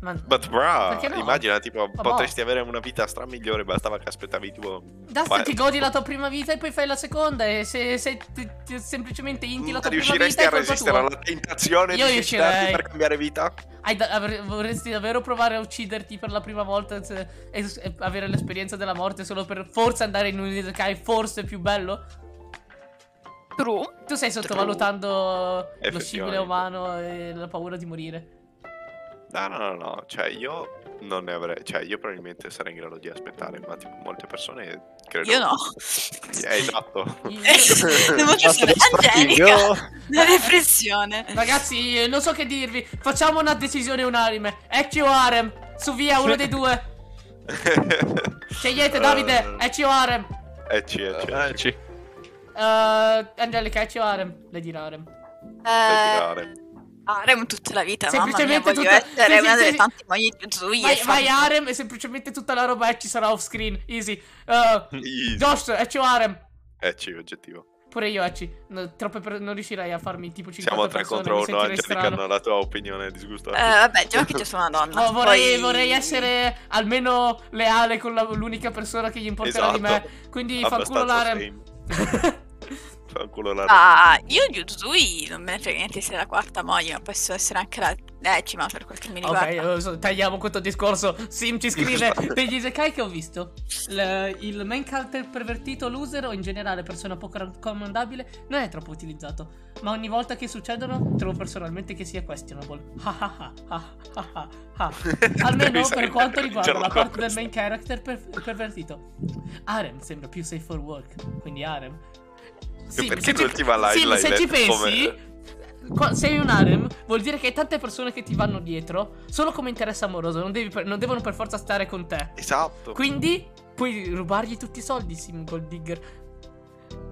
Ma But bra, no? immagina tipo Ma potresti avere una vita stra migliore, bastava che aspettavi tipo... Dust Beh, ti godi la tua prima vita e poi fai la seconda e se, se ti- ti- semplicemente inti la tua prima Riusciresti vita è a resistere tua. alla tentazione Io di riuscirei. per cambiare vita? Hai da- avre- vorresti davvero provare a ucciderti per la prima volta se- e, e avere l'esperienza della morte solo per forse andare in un Isekai forse più bello? True. Tu stai sottovalutando lo Effettivamente. scibile umano e la paura di morire. No, no, no, no, cioè io non ne avrei, cioè io probabilmente sarei in grado di aspettare, ma tipo molte persone credo... Io no. Eh, esatto. Io- Devo essere Angelica. Una depressione. Ragazzi, non so che dirvi. Facciamo una decisione unanime. Ecci o Arem? Su via, uno dei due. Scegliete, Davide. Ecci o Arem? Ecci, ecci, Eh, ecci. ci- Uh, Angelica, Ecci o Arem? Lei dirà Arem. Eh, Arem tutta la vita, mamma mia, Semplicemente voglio tutta- essere sì, sì, una delle sì. tante mogli di Zui Vai, e vai fare- Arem e semplicemente tutta la roba Ecci sarà off screen. Easy. Uh, Easy. Josh, Ecci o Arem? Ecci, oggettivo. Pure io, Ecci. No, per- non riuscirei a farmi tipo 50 Siamo tre persone. contro mi uno, sentirei Angelica, strano. non la tua opinione disgustante. Eh, vabbè, già che io sono una donna. Oh, vorrei, poi- vorrei essere almeno leale con la- l'unica persona che gli importerà di me. Esatto. Quindi fanculo Abbastanza l'Arem. Fanculo la Ah, io di Zui non me ne frega niente se è la quarta moglie, ma posso essere anche la decima per quel che mi Ok, riguarda. so- tagliamo questo discorso. Sim ci scrive degli isekai che ho visto. Il, il main character pervertito, loser o in generale persona poco raccomandabile non è troppo utilizzato. Ma ogni volta che succedono trovo personalmente che sia questionable. Ah, ah, ah, ah, ah, ah, ah. Almeno per quanto riguarda la parte del main character per- pervertito. Harem sembra più safe for work. Quindi Harem. Sì, perché se ci- l'ultima line sì, l'hai se ci pensi, come- sei un harem, vuol dire che hai tante persone che ti vanno dietro solo come interesse amoroso, non, devi non devono per forza stare con te. Esatto. Quindi puoi rubargli tutti i soldi, Sim Gold Digger.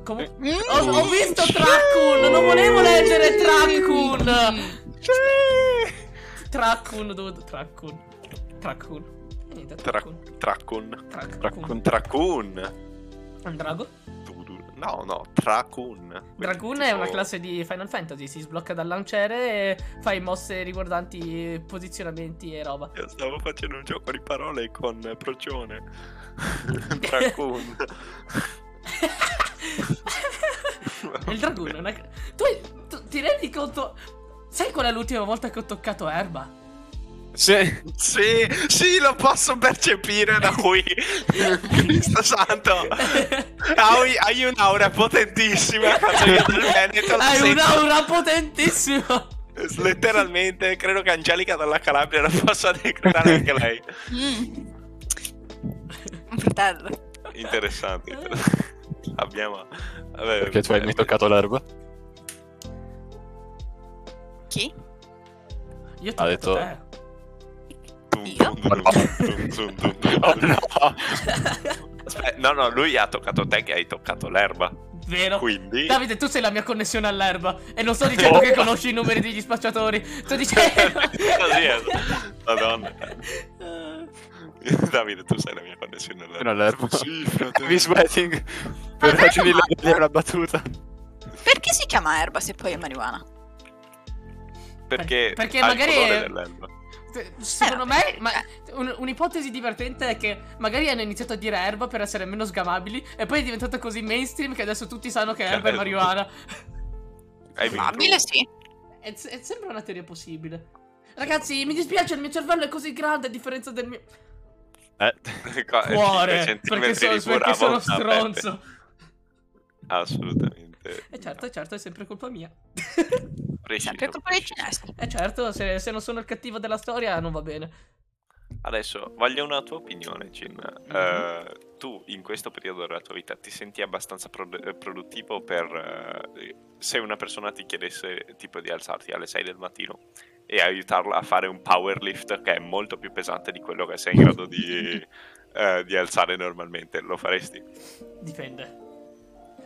Come... Mm. Ho, ho visto Trackun, non volevo leggere Trackun. Trackun, dove... Trackun. Trackun. E niente, Tra- Trackun. Tracun. Trackun. Tracun. Andrago? No, no, Tracun. Dragoon è una classe di Final Fantasy, si sblocca dal lanciere e fai mosse riguardanti posizionamenti e roba. Io stavo facendo un gioco di parole con Procione. Tracun. Il Dragoon è una... Tu, tu ti rendi conto... Sai qual è l'ultima volta che ho toccato erba? Sì. Sì, sì, lo posso percepire da qui. Cristo santo. Hai, hai un'aura potentissima. Veneto, la Hai sento. un'aura potentissima! Letteralmente, credo che Angelica dalla Calabria lo possa decretare anche lei. Mm. Un fratello. Interessante. interessante. Abbiamo. vabbè, Perché tu hai mai toccato l'erba? Chi? Io ho Ha toccato detto- te. Io? Oh no! Aspetta, no, no, lui ha toccato te che hai toccato l'erba. Vero? Quindi. Davide, tu sei la mia connessione all'erba. E non sto dicendo Oh. che conosci i numeri degli spacciatori. Sto dicendo. Così è. Madonna. Davide, tu sei la mia connessione all'erba. All'erba. Sì, fratello. Heavy sweating. Per ragioni ma- legali è una battuta. Perché si chiama erba se poi è marijuana? Perché, Perché magari colore è- dell'erba. Secondo Eh, me, perché- ma un- un'ipotesi divertente è che magari hanno iniziato a dire erba per essere meno sgamabili e poi è diventato così mainstream che adesso tutti sanno che erba è marijuana. Vinto. Probabile sì. È, è sempre una teoria possibile. Ragazzi, mi dispiace, il mio cervello è così grande a differenza del mio Eh. Cuore. 5 Perché, so- perché sono stronzo. Assolutamente. E certo, certo, è sempre colpa mia. Preciso, Sempre colpa dei cinesi. E certo, se, se non sono il cattivo della storia non va bene. Adesso voglio una tua opinione, Cin. Mhm. Eh, tu in questo periodo della tua vita ti senti abbastanza pro- eh, produttivo per eh, se una persona ti chiedesse tipo di alzarti alle 6 del mattino e aiutarla a fare un power lift che è molto più pesante di quello che sei in grado di, eh, di alzare normalmente, lo faresti? Dipende.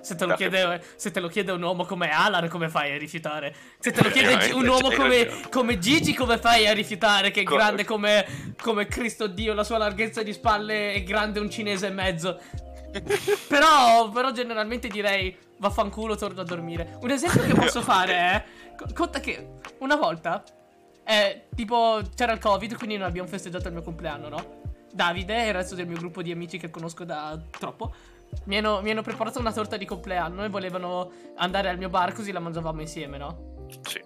Se te, chiede, se te lo chiede un uomo come Alan, come fai a rifiutare? Se te lo chiede Effettivamente, un uomo come, come Gigi, come fai a rifiutare? Che è Co- grande come, come Cristo Dio, la sua larghezza di spalle è grande un cinese e mezzo. Però, però generalmente direi vaffanculo, torno a dormire. Un esempio che posso fare è... co- Conta che una volta, eh, tipo, c'era il covid, quindi non abbiamo festeggiato il mio compleanno, no? Davide e il resto del mio gruppo di amici che conosco da troppo mi hanno, mi hanno preparato una torta di compleanno e volevano andare al mio bar così la mangiavamo insieme, no? Sì.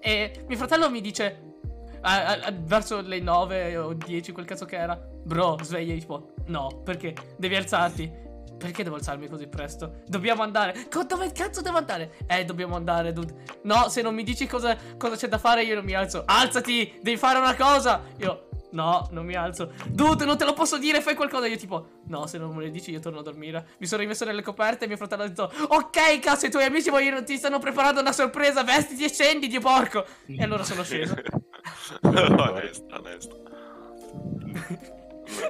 E mio fratello mi dice, a- a- a- verso le 9 o 10, quel cazzo che era, bro, sveglia, tipo, no, perché devi alzarti. Perché devo alzarmi così presto? Dobbiamo andare. Co- dove cazzo devo andare? Eh, dobbiamo andare, dude. No, se non mi dici cosa, cosa c'è da fare, io non mi alzo. Alzati, devi fare una cosa. Io. No, non mi alzo. Dude, non te lo posso dire, fai qualcosa. Io tipo, no, se non me lo dici io torno a dormire. Mi sono rimesso nelle coperte e mio fratello ha detto, ok, cazzo, i tuoi amici vogliono, ti stanno preparando una sorpresa, vestiti e scendi, dio porco. E allora sono sceso. onesto, onesto.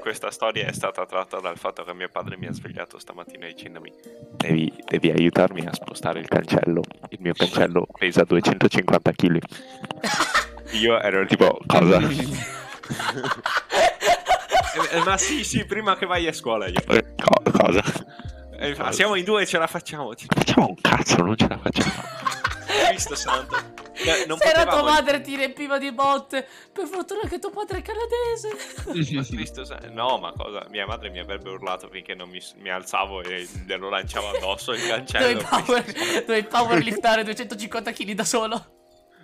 Questa storia è stata tratta dal fatto che mio padre mi ha svegliato stamattina dicendomi devi, devi aiutarmi a spostare il cancello. Il mio cancello pesa 250 kg. Io ero tipo, cosa? Eh, eh, ma sì, sì, prima che vai a scuola io. "Eh, co- cosa? E mi fa, siamo in due, ce la facciamo. Ci facciamo un cazzo, non ce la facciamo. Cristo santo. Eh, non Se era tua madre ti riempiva di botte. Per fortuna che tuo padre è canadese. Ma Cristo sa- No, ma cosa? Mia madre mi avrebbe urlato finché non mi, mi alzavo e glielo lanciavo addosso il Dovevi cancello. power, dovevi powerliftare 250 kg da solo.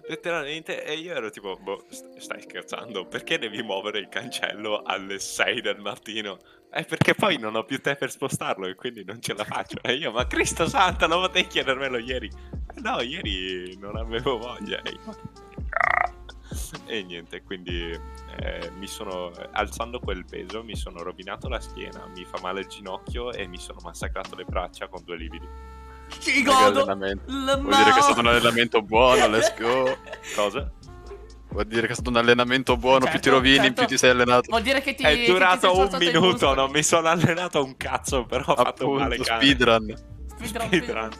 Letteralmente, e io ero tipo, boh, st- stai scherzando? Perché devi muovere il cancello alle 6 del mattino? Eh, perché poi non ho più te per spostarlo e quindi non ce la faccio. E io, ma Cristo santo, non potevi chiedermelo ieri? "Eh, No, ieri non avevo voglia. E, io. E niente, quindi eh, mi sono, alzando quel peso, mi sono rovinato la schiena, mi fa male il ginocchio e mi sono massacrato le braccia con due lividi. Ci Mega godo. Vuol dire che è stato un allenamento buono, let's go. Cosa? Vuol dire che è stato un allenamento buono, più ti Certo, rovini, certo. più ti sei allenato. Vuol dire che ti È che ti durato un minuto, non mi sono allenato un cazzo, però ho fatto male Appunto, speedrun. Speedrun, Speedrun.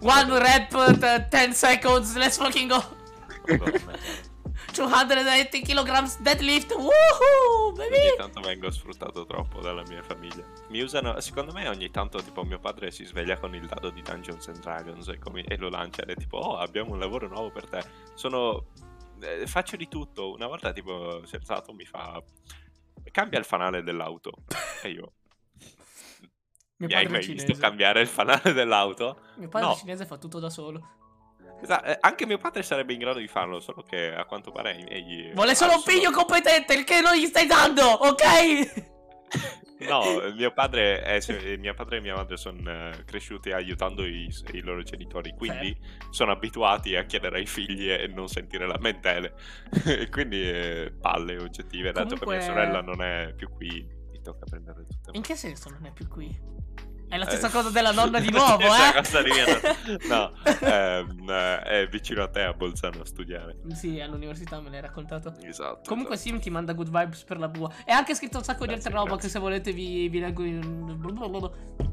One rep, t- 10 seconds, let's fucking go. Madonna. 280 kg deadlift, woohoo, baby. Ogni tanto vengo sfruttato troppo dalla mia famiglia. Mi usano, secondo me ogni tanto tipo mio padre si sveglia con il dado di Dungeons and Dragons e, come- e lo lancia ed è tipo oh abbiamo un lavoro nuovo per te. Sono... eh, faccio di tutto. Una volta tipo si è alzato mi fa cambia il fanale dell'auto. E io Mio mi hai mai visto cinese. cambiare il fanale dell'auto? Mio padre No. cinese fa tutto da solo. Eh, anche mio padre sarebbe in grado di farlo, solo che a quanto pare egli... Vuole solo un figlio competente, il che non gli stai dando, ok? No, mio padre, se- mio padre e mia madre sono cresciuti aiutando i, i loro genitori, quindi sono abituati a chiedere ai figli e non sentire lamentele. Quindi eh, palle oggettive, dato che Comunque- mia sorella non è più qui, mi tocca prendere tutte. In che senso non è più qui? È la Eh, stessa cosa della nonna di nuovo, eh? cosa di mia nonna. No, ehm, eh, è vicino a te a Bolzano a studiare. Sì, all'università me l'hai raccontato. Esatto. Comunque esatto. Sim ti manda good vibes per la bua. E ha anche scritto un sacco di Grazie, altre roba che se volete vi, vi leggo in...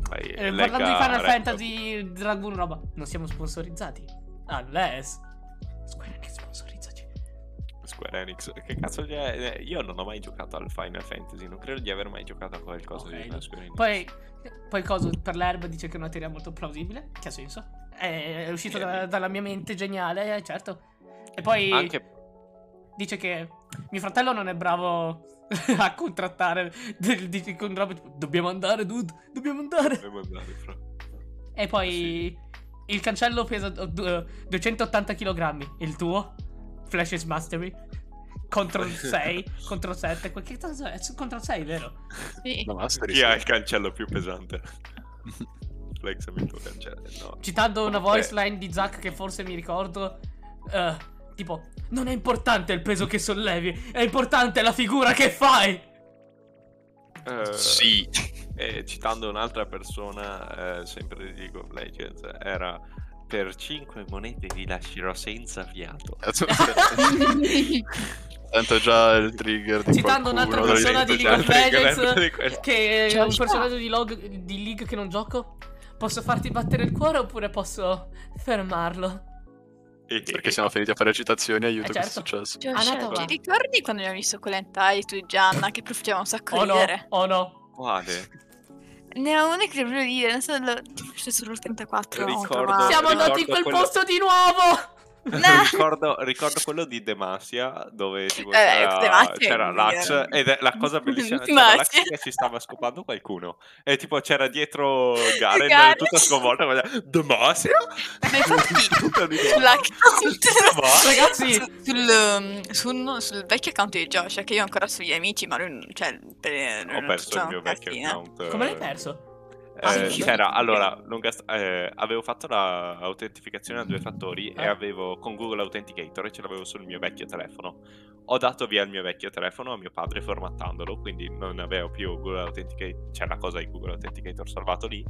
Vai, Eh, legga parlando di Final. Fantasy Dragon roba. Non siamo sponsorizzati. Unless... Square Enix sponsorizzaci. Square Enix, che cazzo di è? Eh, Io non ho mai giocato al Final Fantasy, non credo di aver mai giocato a qualcosa Ok, di. Square Enix. Poi, poi cosa per l'erba dice che è una teoria molto plausibile. Che ha senso. È, è uscito da- dalla mia mente geniale, eh, certo. E poi Anche dice che mio fratello non è bravo a contrattare. Dice con roba tipo, dobbiamo andare, dude, dobbiamo andare. Devo andare, fra. E poi il cancello pesa oh, du- eh, 280 kg. Il tuo? Flash is Mastery. Contro 6, contro 7. Che cazzo è? Contro 6, vero? Sì. Mastery, Chi sì. ha il cancello più pesante? Flexami il tuo cancello. No. Citando una voice line di Zack che forse mi ricordo. eh, tipo, non è importante il peso che sollevi, è importante la figura che fai. Eh, Sì. E citando un'altra persona, eh, sempre di League of Legends, era per 5 monete vi lascerò senza fiato. Cazzo, Sento già il trigger di Citando qualcuno, un'altra persona di. League of Legends che è un personaggio di, log- di League che non gioco. Posso farti battere il cuore oppure posso fermarlo? Perché siamo finiti a fare citazioni, aiuto Eh, che è certo. successo. Josh, Anata ti va. ricordi quando abbiamo visto Collentai, tu e Gianna, che profitavamo un sacco Oh di no, ridere? oh no. Quale? Ne ho una che proprio ridere, non so, lo- forse sul 34 l'ho Ricordo- trovato. Siamo ricordo andati in quel quello- posto di nuovo. Ricordo, ricordo quello di Demacia dove tipo, Eh, c'era, c'era vero. ed è la cosa bellissima c'era. Lax che si stava scopando qualcuno e tipo c'era dietro Garen Garen. tutta sconvolta e Demacia? Ma infatti, sull'account Ragazzi, sul, um, sul, sul vecchio account di Josh, che io ancora sugli amici, ma lui, cioè, per, ho perso il mio vecchio account come l'hai eh, perso? Ah, Eh, c'era, allora, lunga st- eh, avevo fatto l'autentificazione a due fattori e Eh. avevo con Google Authenticator e ce l'avevo sul mio vecchio telefono. Ho dato via il mio vecchio telefono a mio padre formattandolo, quindi non avevo più Google Authenticator, c'è la cosa di Google Authenticator salvato lì.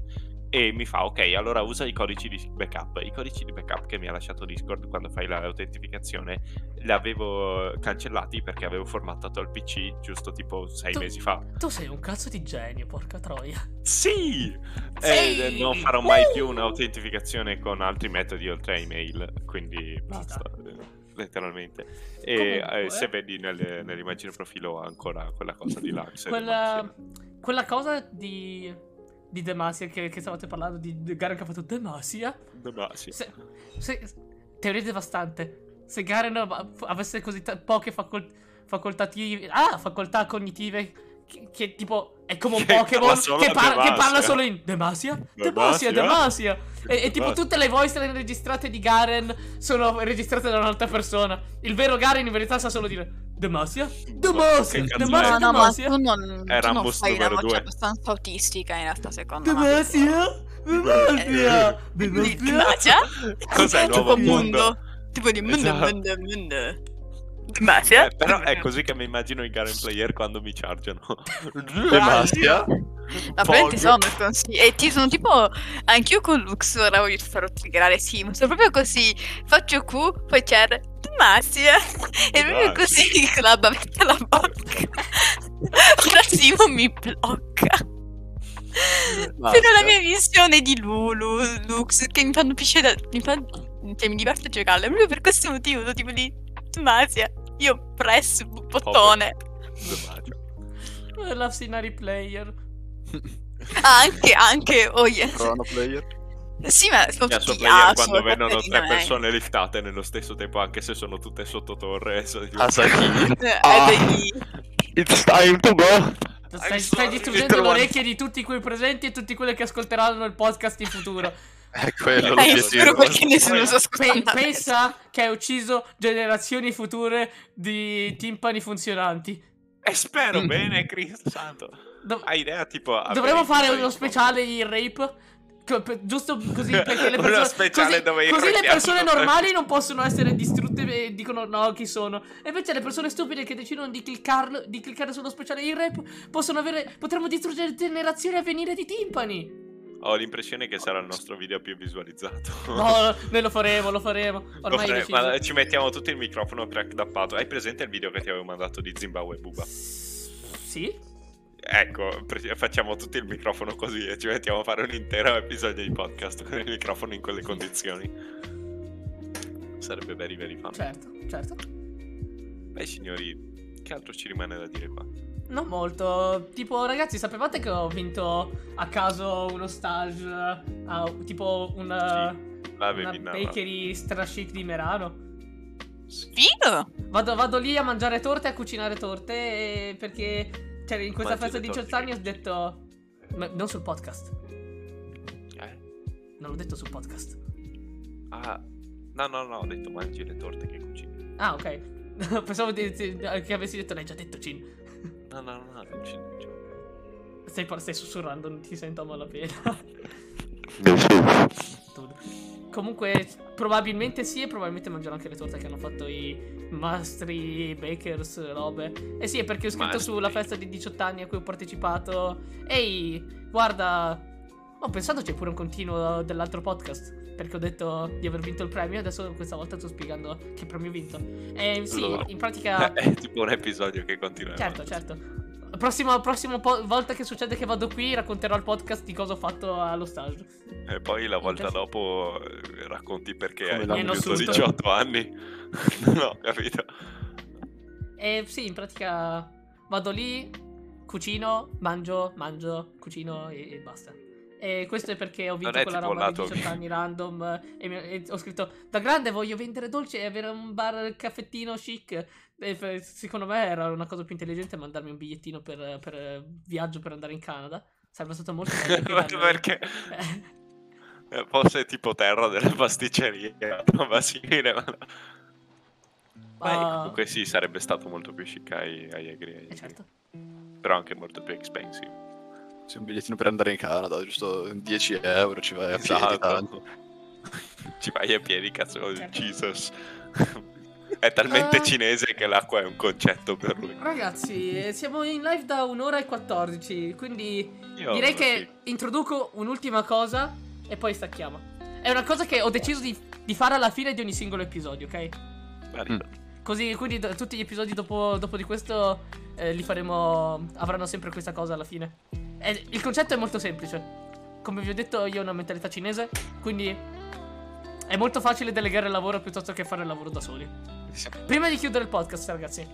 E mi fa, ok, allora usa i codici di backup. I codici di backup che mi ha lasciato Discord quando fai l'autentificazione li avevo cancellati perché avevo formattato il PC giusto tipo sei Tu- mesi fa. Tu sei un cazzo di genio, porca troia. Sì! Sì! Eh, non farò mai più un'autentificazione con altri metodi oltre a email, quindi basta, letteralmente. E Comunque- eh, se vedi nelle- nell'immagine profilo ancora quella cosa di Lux. e Quella, quella cosa di, di Demacia che, che stavate parlando, di, di Garen che ha fatto. Ma sì. Se, se- teoria devastante. Se Garen av- avesse così ta- poche facol- facoltative. Ah, facoltà cognitive. Che, che tipo è come un Che Pokémon parla che, par- che parla solo in Demacia, Demacia. Demacia. E, e tipo tutte le voice registrate di Garen sono registrate da un'altra persona. Il vero Garen in verità sa solo dire Demacia, Demacia, Che cazzo Demacia, è? No, no, ma Demacia. tu non, È tu non Rambus fai una numero voce due. abbastanza autistica in realtà secondo me. Demacia, Demacia, Di Demacia. Demacia? Cos'è il Tipo nuovo mondo? mondo. Tipo di mondo, Esatto. mondo, mondo. Demacia? Eh, però è così che mi immagino i Garen Player quando mi chargiano. Demacia? Ma veramente sono così. E ti sono tipo. Anch'io con Lux ora voglio farò triggerare Simo. Sono proprio così. Faccio Q, poi c'è R. Demacia. E proprio così con la bavetta alla bocca. Ora Simo mi blocca. Sono la mia visione di Lulu, Lux, che mi fanno piacere, mi fa, cioè mi diverte giocarle, proprio per questo motivo, sono tipo lì, Masia, io presso il bottone. Demacia. La Sinari player. Ah, anche, anche, oh yeah. Chrono player? Sì, ma sono Mi a suo tutti player ah, quando sono vedono fatti tre persone liftate nello stesso tempo, anche se sono tutte sotto torre. Ah, chi? Eh, Ah. è lì. It's time to go! Stai, stai distruggendo le orecchie di tutti quei presenti e tutti quelli che ascolteranno il podcast in futuro. È quello Eh, l'obiettivo. perché nessuno sta Pe- ascoltando. pensa che hai ucciso generazioni future di timpani funzionanti. E spero bene, Cristo santo. Do- Hai idea tipo... dovremmo fare uno speciale in rape. Giusto così perché le persone, così, così le persone normali non possono essere distrutte e dicono no chi sono e invece le persone stupide che decidono di, cliccarlo, di cliccare sullo speciale in rape possono avere potremmo distruggere generazioni a venire di timpani Ho l'impressione che sarà il nostro video più visualizzato. no noi lo faremo lo faremo Lo ormai è fare- deciso. ma ci mettiamo tutti il microfono crack dappato. Hai presente il video che ti avevo mandato di Zimbabwe Buba? sì Ecco, pre- facciamo tutti il microfono così e ci mettiamo a fare un intero episodio di podcast con il microfono in quelle condizioni. Sarebbe very very fun. certo certo Beh signori, che altro ci rimane da dire qua? Non molto. Tipo, ragazzi, sapevate che ho vinto a caso uno stage a tipo una, L'avevi una bakery strachic di Merano? Figo! Vado, vado lì a mangiare torte e a cucinare torte perché cioè, in questa festa le di torte 18 anni ho detto... ma non sul podcast. Eh? Non l'ho detto sul podcast. Ah, no no no, ho detto mangi le torte che cucini. Ah, ok. Pensavo di- di- che avessi detto, l'hai già detto, Cin. No no no, non ci non ci- Stai, stai sussurrando, non ti sento a malapena. Comunque, probabilmente sì, e probabilmente mangerò anche le torte che hanno fatto i mastri bakers, robe. Eh sì, è perché ho scritto Mastri. sulla festa di 18 anni a cui ho partecipato. Ehi, guarda. Ho pensato c'è pure un continuo dell'altro podcast. Perché ho detto di aver vinto il premio. Adesso questa volta sto spiegando che premio ho vinto. E sì, Loro. in pratica. È tipo un episodio che continua. Certo, certo. Prossima, prossima po- volta che succede che vado qui, racconterò al podcast di cosa ho fatto allo stage. E poi la volta Inter- dopo eh, racconti perché Come hai compiuto assunto. 18 anni. non ho capito. E sì, in pratica vado lì, cucino, mangio, mangio, cucino e, e basta. E questo è perché ho vinto quella roba di lato- 18 anni random e, mi- e ho scritto da grande voglio vendere dolce e avere un bar caffettino chic. Secondo me era una cosa più intelligente mandarmi un bigliettino per, per, eh, viaggio per andare in Canada. Sarebbe stato molto meglio perché Eh, eh, fosse tipo terra delle pasticcerie, roba simile. Ma... no. Beh, ma- comunque sì, sarebbe stato molto più chic ai, ai agri. ai eh, agri. certo. Però anche molto più expensive. Sì, un bigliettino per andare in Canada, giusto 10 euro, ci vai a piedi tanto. Esatto. Ci vai a piedi, cazzo, Jesus. È talmente Ah. cinese che l'acqua è un concetto per lui. Ragazzi, eh, siamo in live da un'ora e 14, quindi Io- direi che sì. introduco un'ultima cosa e poi stacchiamo. È una cosa che ho deciso di, di fare alla fine di ogni singolo episodio, ok? Valido. Così, quindi d- tutti gli episodi dopo, dopo di questo eh, li faremo. avranno sempre questa cosa alla fine. E il concetto è molto semplice. Come vi ho detto, io ho una mentalità cinese, quindi è molto facile delegare il lavoro piuttosto che fare il lavoro da soli. Prima di chiudere il podcast, ragazzi,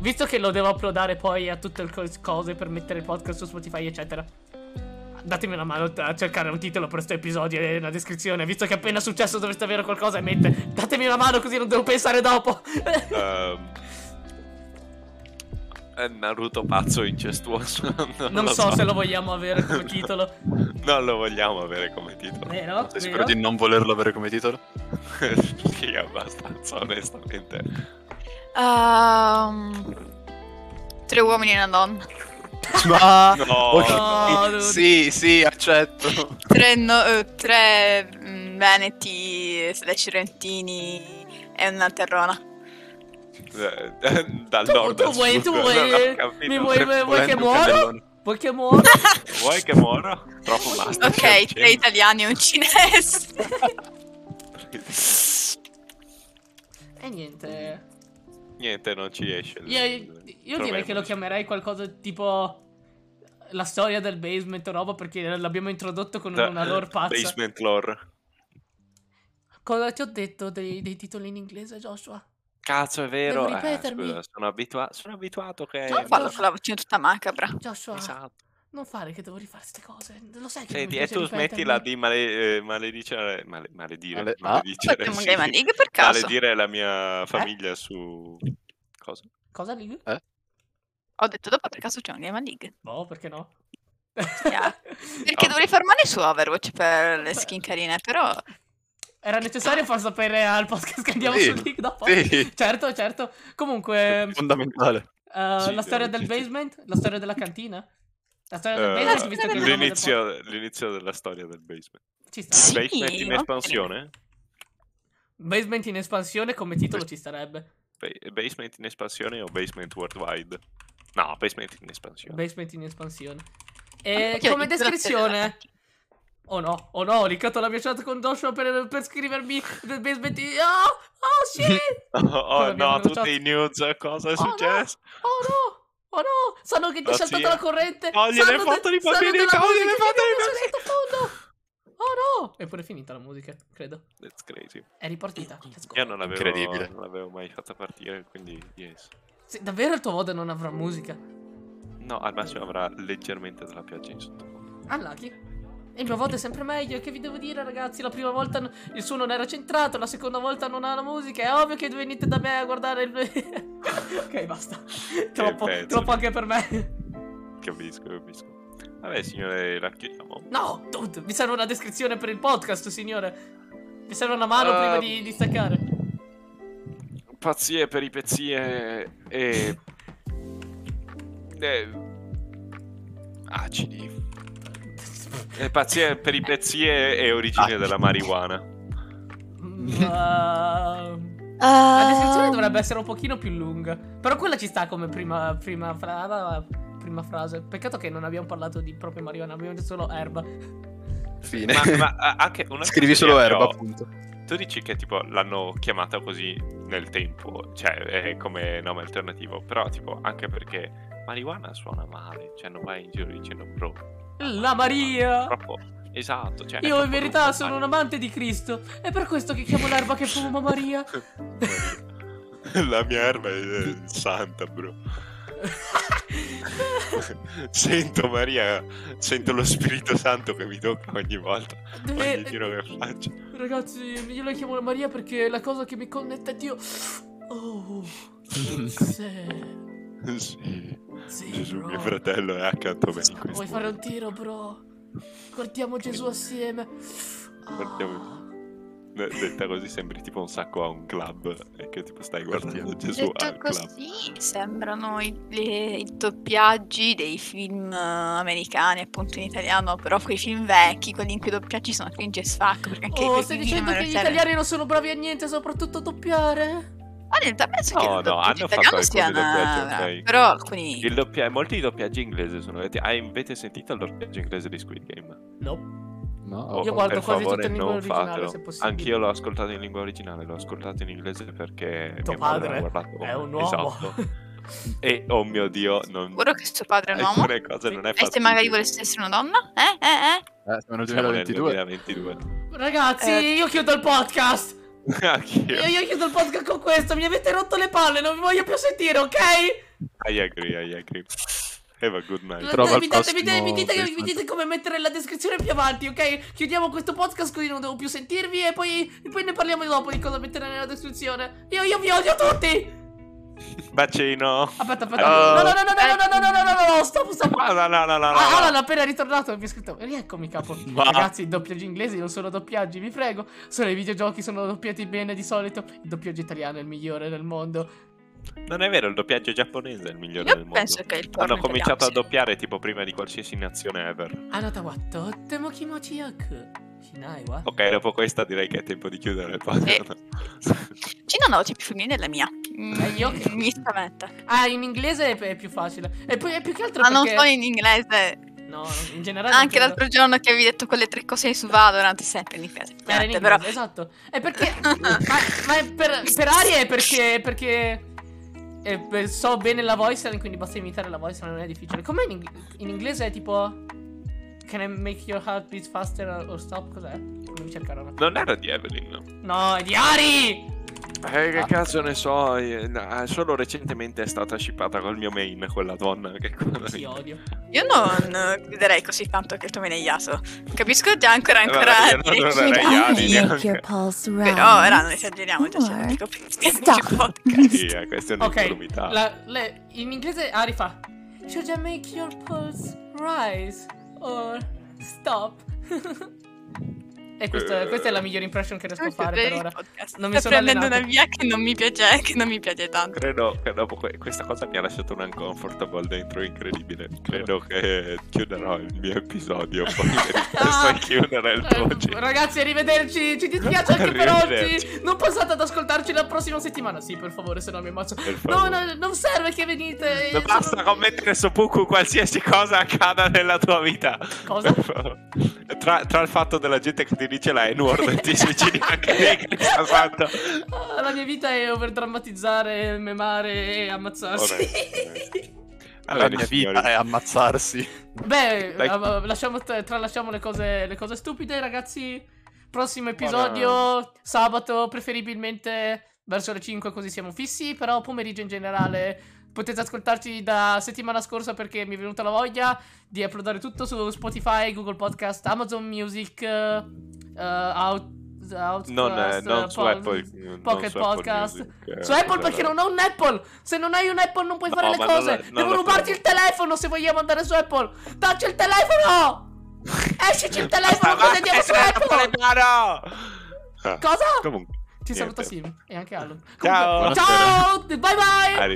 visto che lo devo uploadare poi a tutte le co- cose per mettere il podcast su Spotify, eccetera. Datemi una mano a cercare un titolo per questo episodio e una descrizione. Visto che è appena successo dovreste avere qualcosa in mente. Datemi una mano così non devo pensare dopo. È Naruto pazzo incestuoso. Non, non lo so, se lo vogliamo avere come titolo. Non lo vogliamo avere come titolo. Vero? Sicuro Vero? di non volerlo avere come titolo? sì, abbastanza, onestamente. Ehm, tre uomini e una donna. Ma... No, Ok. no, sì, sì, accetto. Tre, no- eh, tre mm, veneti, tre cirentini e una terrona. Eh, eh, dal Tu, nord tu al vuoi, sud, tu vuoi, capito. mi vuoi, vuoi, vuoi che cannellone. Vuoi che muoro? Vuoi che muora? Troppo basta. Ok, tre italiani e un cinese. E niente. Niente, non ci esce. il- Io, io direi che lo chiamerei qualcosa tipo. La storia del basement o roba perché l'abbiamo introdotto con Da- una lore pazza. Basement lore. Cosa ti ho detto dei, dei titoli in inglese, Joshua? Cazzo, è vero. Devo Eh, scusa, sono, abitua- sono abituato che... Non la vocina tutta macabra. Joshua, Esatto. Non fare che devo rifare queste cose. Lo sai che Senti, e tu smettila di male, eh, maledicere, male, maledire, Male- ah? maledicere, Facciamo sì. League per caso. maledire la mia famiglia su... Cosa? Cosa lì? Ho detto dopo per caso c'è un Game League. Boh, perché no? Yeah. Perché No. dovrei far male su Overwatch per le skin carine, però... Era necessario far sapere al podcast che andiamo Sì, su League dopo? sì. Certo, certo. Comunque, Fondamentale. eh, Sì, la storia del basement, la storia della cantina. La storia del Eh, basement, visto che l'inizio, l'inizio della storia del basement. Ci sta. Sì. basement in espansione? Basement in espansione come titolo ci starebbe. Ba- basement in espansione o basement worldwide? No, basement in espansione. Basement in espansione. E Io come descrizione... Oh no, oh no, ho linkato la mia chat con Joshua per, per scrivermi del basement in... Oh, oh shit! Oh, oh no, tutti i news, cosa è Oh, no. successo? Oh no! Oh no! Sanno che ti è La saltata zia. la corrente! Togli sanno le de- foto di sanno bambini, della togli le musica foto di sottofondo! Oh no! È pure finita la musica, credo. That's crazy. È ripartita. Io non l'avevo, Incredibile. non l'avevo mai fatta partire, quindi yes. Sì, davvero il tuo VOD non avrà musica? No, al massimo avrà leggermente della pioggia in sottofondo. Unlucky. E il mio VOD è sempre meglio. Che vi devo dire, ragazzi? La prima volta il suo non era centrato, la seconda volta non ha la musica. È ovvio che venite da me a guardare il. ok, basta. Troppo, troppo anche per me. Capisco, capisco. Vabbè, signore, la chiudiamo. No, dude, mi serve una descrizione per il podcast, signore. Mi serve una mano Uh, prima di, di staccare. Pazzie, peripezie e... e... Acidi. E pazzie, peripezie e origine Ah. della marijuana. Ma- La descrizione Ah, dovrebbe essere un pochino più lunga. Però quella ci sta come prima, prima, fra- prima frase. Peccato che non abbiamo parlato di proprio marijuana, abbiamo detto solo erba. Fine. Ma, ma anche una Scrivi solo erba, ho- appunto. Tu dici che tipo l'hanno chiamata così nel tempo, cioè è come nome alternativo, però tipo anche perché marijuana suona male, cioè non vai in giro dicendo bro. La Maria! Troppo esatto, cioè Io in verità lungo, sono un amante di Cristo. È per questo che chiamo l'erba che fuma Maria. La mia erba è santa, bro. sento Maria, sento lo Spirito Santo che mi tocca ogni volta, Eh, ogni giro che faccio. Ragazzi, io la chiamo Maria perché è la cosa che mi connette a Dio. Oh, sì, Sì, sì, Gesù, bro. mio fratello, è accanto a me in questo Vuoi fare un tiro, bro? Guardiamo Gesù assieme. Ah. Guardiamo De- detta così sembri tipo un sacco a un club e che tipo stai guardando Gesù Detto al club. così, sembrano i, le- i doppiaggi dei film eh, americani, appunto in italiano, però quei film vecchi, quelli in cui i doppiaggi sono cringe as fuck. Perché anche Oh, stai film dicendo che gli italiani non sono bravi a niente, soprattutto a doppiare? Ma in realtà penso che No, il no, doppiaggio hanno fatto alcuni sia doppiaggi, ok. Però alcuni... Il doppia- molti doppiaggi inglesi sono. Hai avete sentito il doppiaggio inglese di Squid Game? No. No, Oh, Io guardo quasi favore, tutto in lingua non originale, fatelo. se possibile. Anch'io l'ho ascoltato in lingua originale, l'ho ascoltato in inglese perché Tuo padre guardato. è un uomo. Esatto. E oh mio dio, non... Sicuro che suo padre è un uomo? cose non è E se magari volesse essere una donna? Eh, eh, eh? Eh, Siamo nel 2022. 2022. Ragazzi, Eh. io chiudo il podcast. Anch'io. Io, io chiudo il podcast con questo. Mi avete rotto le palle, non vi voglio più sentire, ok? I agree, I agree. Have a good night. Trova mi, date- mi, date- mi dite, mi placement. dite come mettere la descrizione più avanti, ok? Chiudiamo questo podcast così non devo più sentirvi e poi, e poi ne parliamo dopo di cosa mettere nella descrizione. Io, io vi odio tutti! Bacino. Aspetta, aspetta. Oh. No, no, no, no, no, no, no, no, no, no, no, stop, stop. No, no, no, no, no, no. Ah, Alan è appena ritornato e mi ha scritto Rieccomi capo Ma- Ragazzi i doppiaggi inglesi non sono doppiaggi Vi prego Solo i videogiochi sono doppiati bene di solito Il doppiaggio italiano è il migliore del mondo Non è vero, il doppiaggio giapponese è il migliore Io del mondo. penso che il porno Hanno cominciato a doppiare tipo prima di qualsiasi nazione ever. Anata wa Tottemo kimochi yaku Shinai wa Ok, dopo questa direi che è tempo di chiudere il podcast. sia- Ci non ho tipi femminili della mia. Mm, Eh, io Mi spaventa. Ah in inglese è, è più facile E poi è più che altro Ma non perché solo in inglese. No in generale non Anche credo. l'altro giorno che avevi detto quelle tre cose su Valorant sempre in inglese. Era in però inglese, esatto È perché Ma, ma è per, per Ari è perché Perché eh, per- so bene la voice line, quindi basta imitare la voice line, non è difficile. Com'è in, ing- in inglese è tipo Can I make your heart beat faster or, or stop? Cos'è? Devi cercare un attimo. Non era di Evelyn. No, è di Ari! Eh, che Ah. cazzo ne so. eh, no, solo recentemente è stata shippata col mio main, quella donna. Che cosa Ti odio. Io non eh, chiuderei così tanto che tu me ne Yaso. Capisco già ancora Eh, ancora. vabbè, io non- era anni, Iani, Make neanche. your pulse rise. Però ora non esageriamo, già perché stop. podcast. Sì, eh, questa è un'informità. la- le- in inglese Ari fa Should I make your pulse rise or stop? e questa, questa è la migliore impression che riesco a fare per ora. Non mi Sta sono prendendo allenato. una via che non mi piace, che non mi piace tanto. Credo che dopo que- questa cosa mi ha lasciato un uncomfortable dentro incredibile. Credo che chiuderò il mio episodio. Poi puoi chiudere il tuo Eh. Ragazzi, arrivederci. Ci dispiace anche per oggi. Non passate ad ascoltarci la prossima settimana. Sì, per favore, se no mi ammazzo. No, no, non serve che venite. Non Sono- basta commettere seppuku qualsiasi cosa accada nella tua vita. Cosa? Tra, tra il fatto della gente che ti dice la N-word e ti suicidi anche lì, Cristo santo. La mia vita è overdrammatizzare, memare e ammazzarsi. Onesto, La Allora, mia vita è ammazzarsi. Beh, Dai. eh, lasciamo, tralasciamo le cose, le cose stupide, ragazzi. Prossimo episodio, sabato, preferibilmente verso le 5, così siamo fissi. Però pomeriggio in generale. Potete ascoltarci da settimana scorsa perché mi è venuta la voglia di uploadare tutto su Spotify, Google Podcast, Amazon Music, eh, eh, Out, Outcast, non, eh, non su Pod- Apple, non Pocket su Apple Podcast. Music, eh, Su Apple perché non ho un Apple. Se non hai un Apple non puoi No, fare le non cose. lo- non Devo rubarti il telefono se vogliamo andare su Apple. Dacci il telefono! Escici il telefono così andiamo su Apple! Ah, Cosa? Comunque, Ti niente. saluta Sim e anche Alan. Ciao. Comunque, ciao! Bye bye! Arri-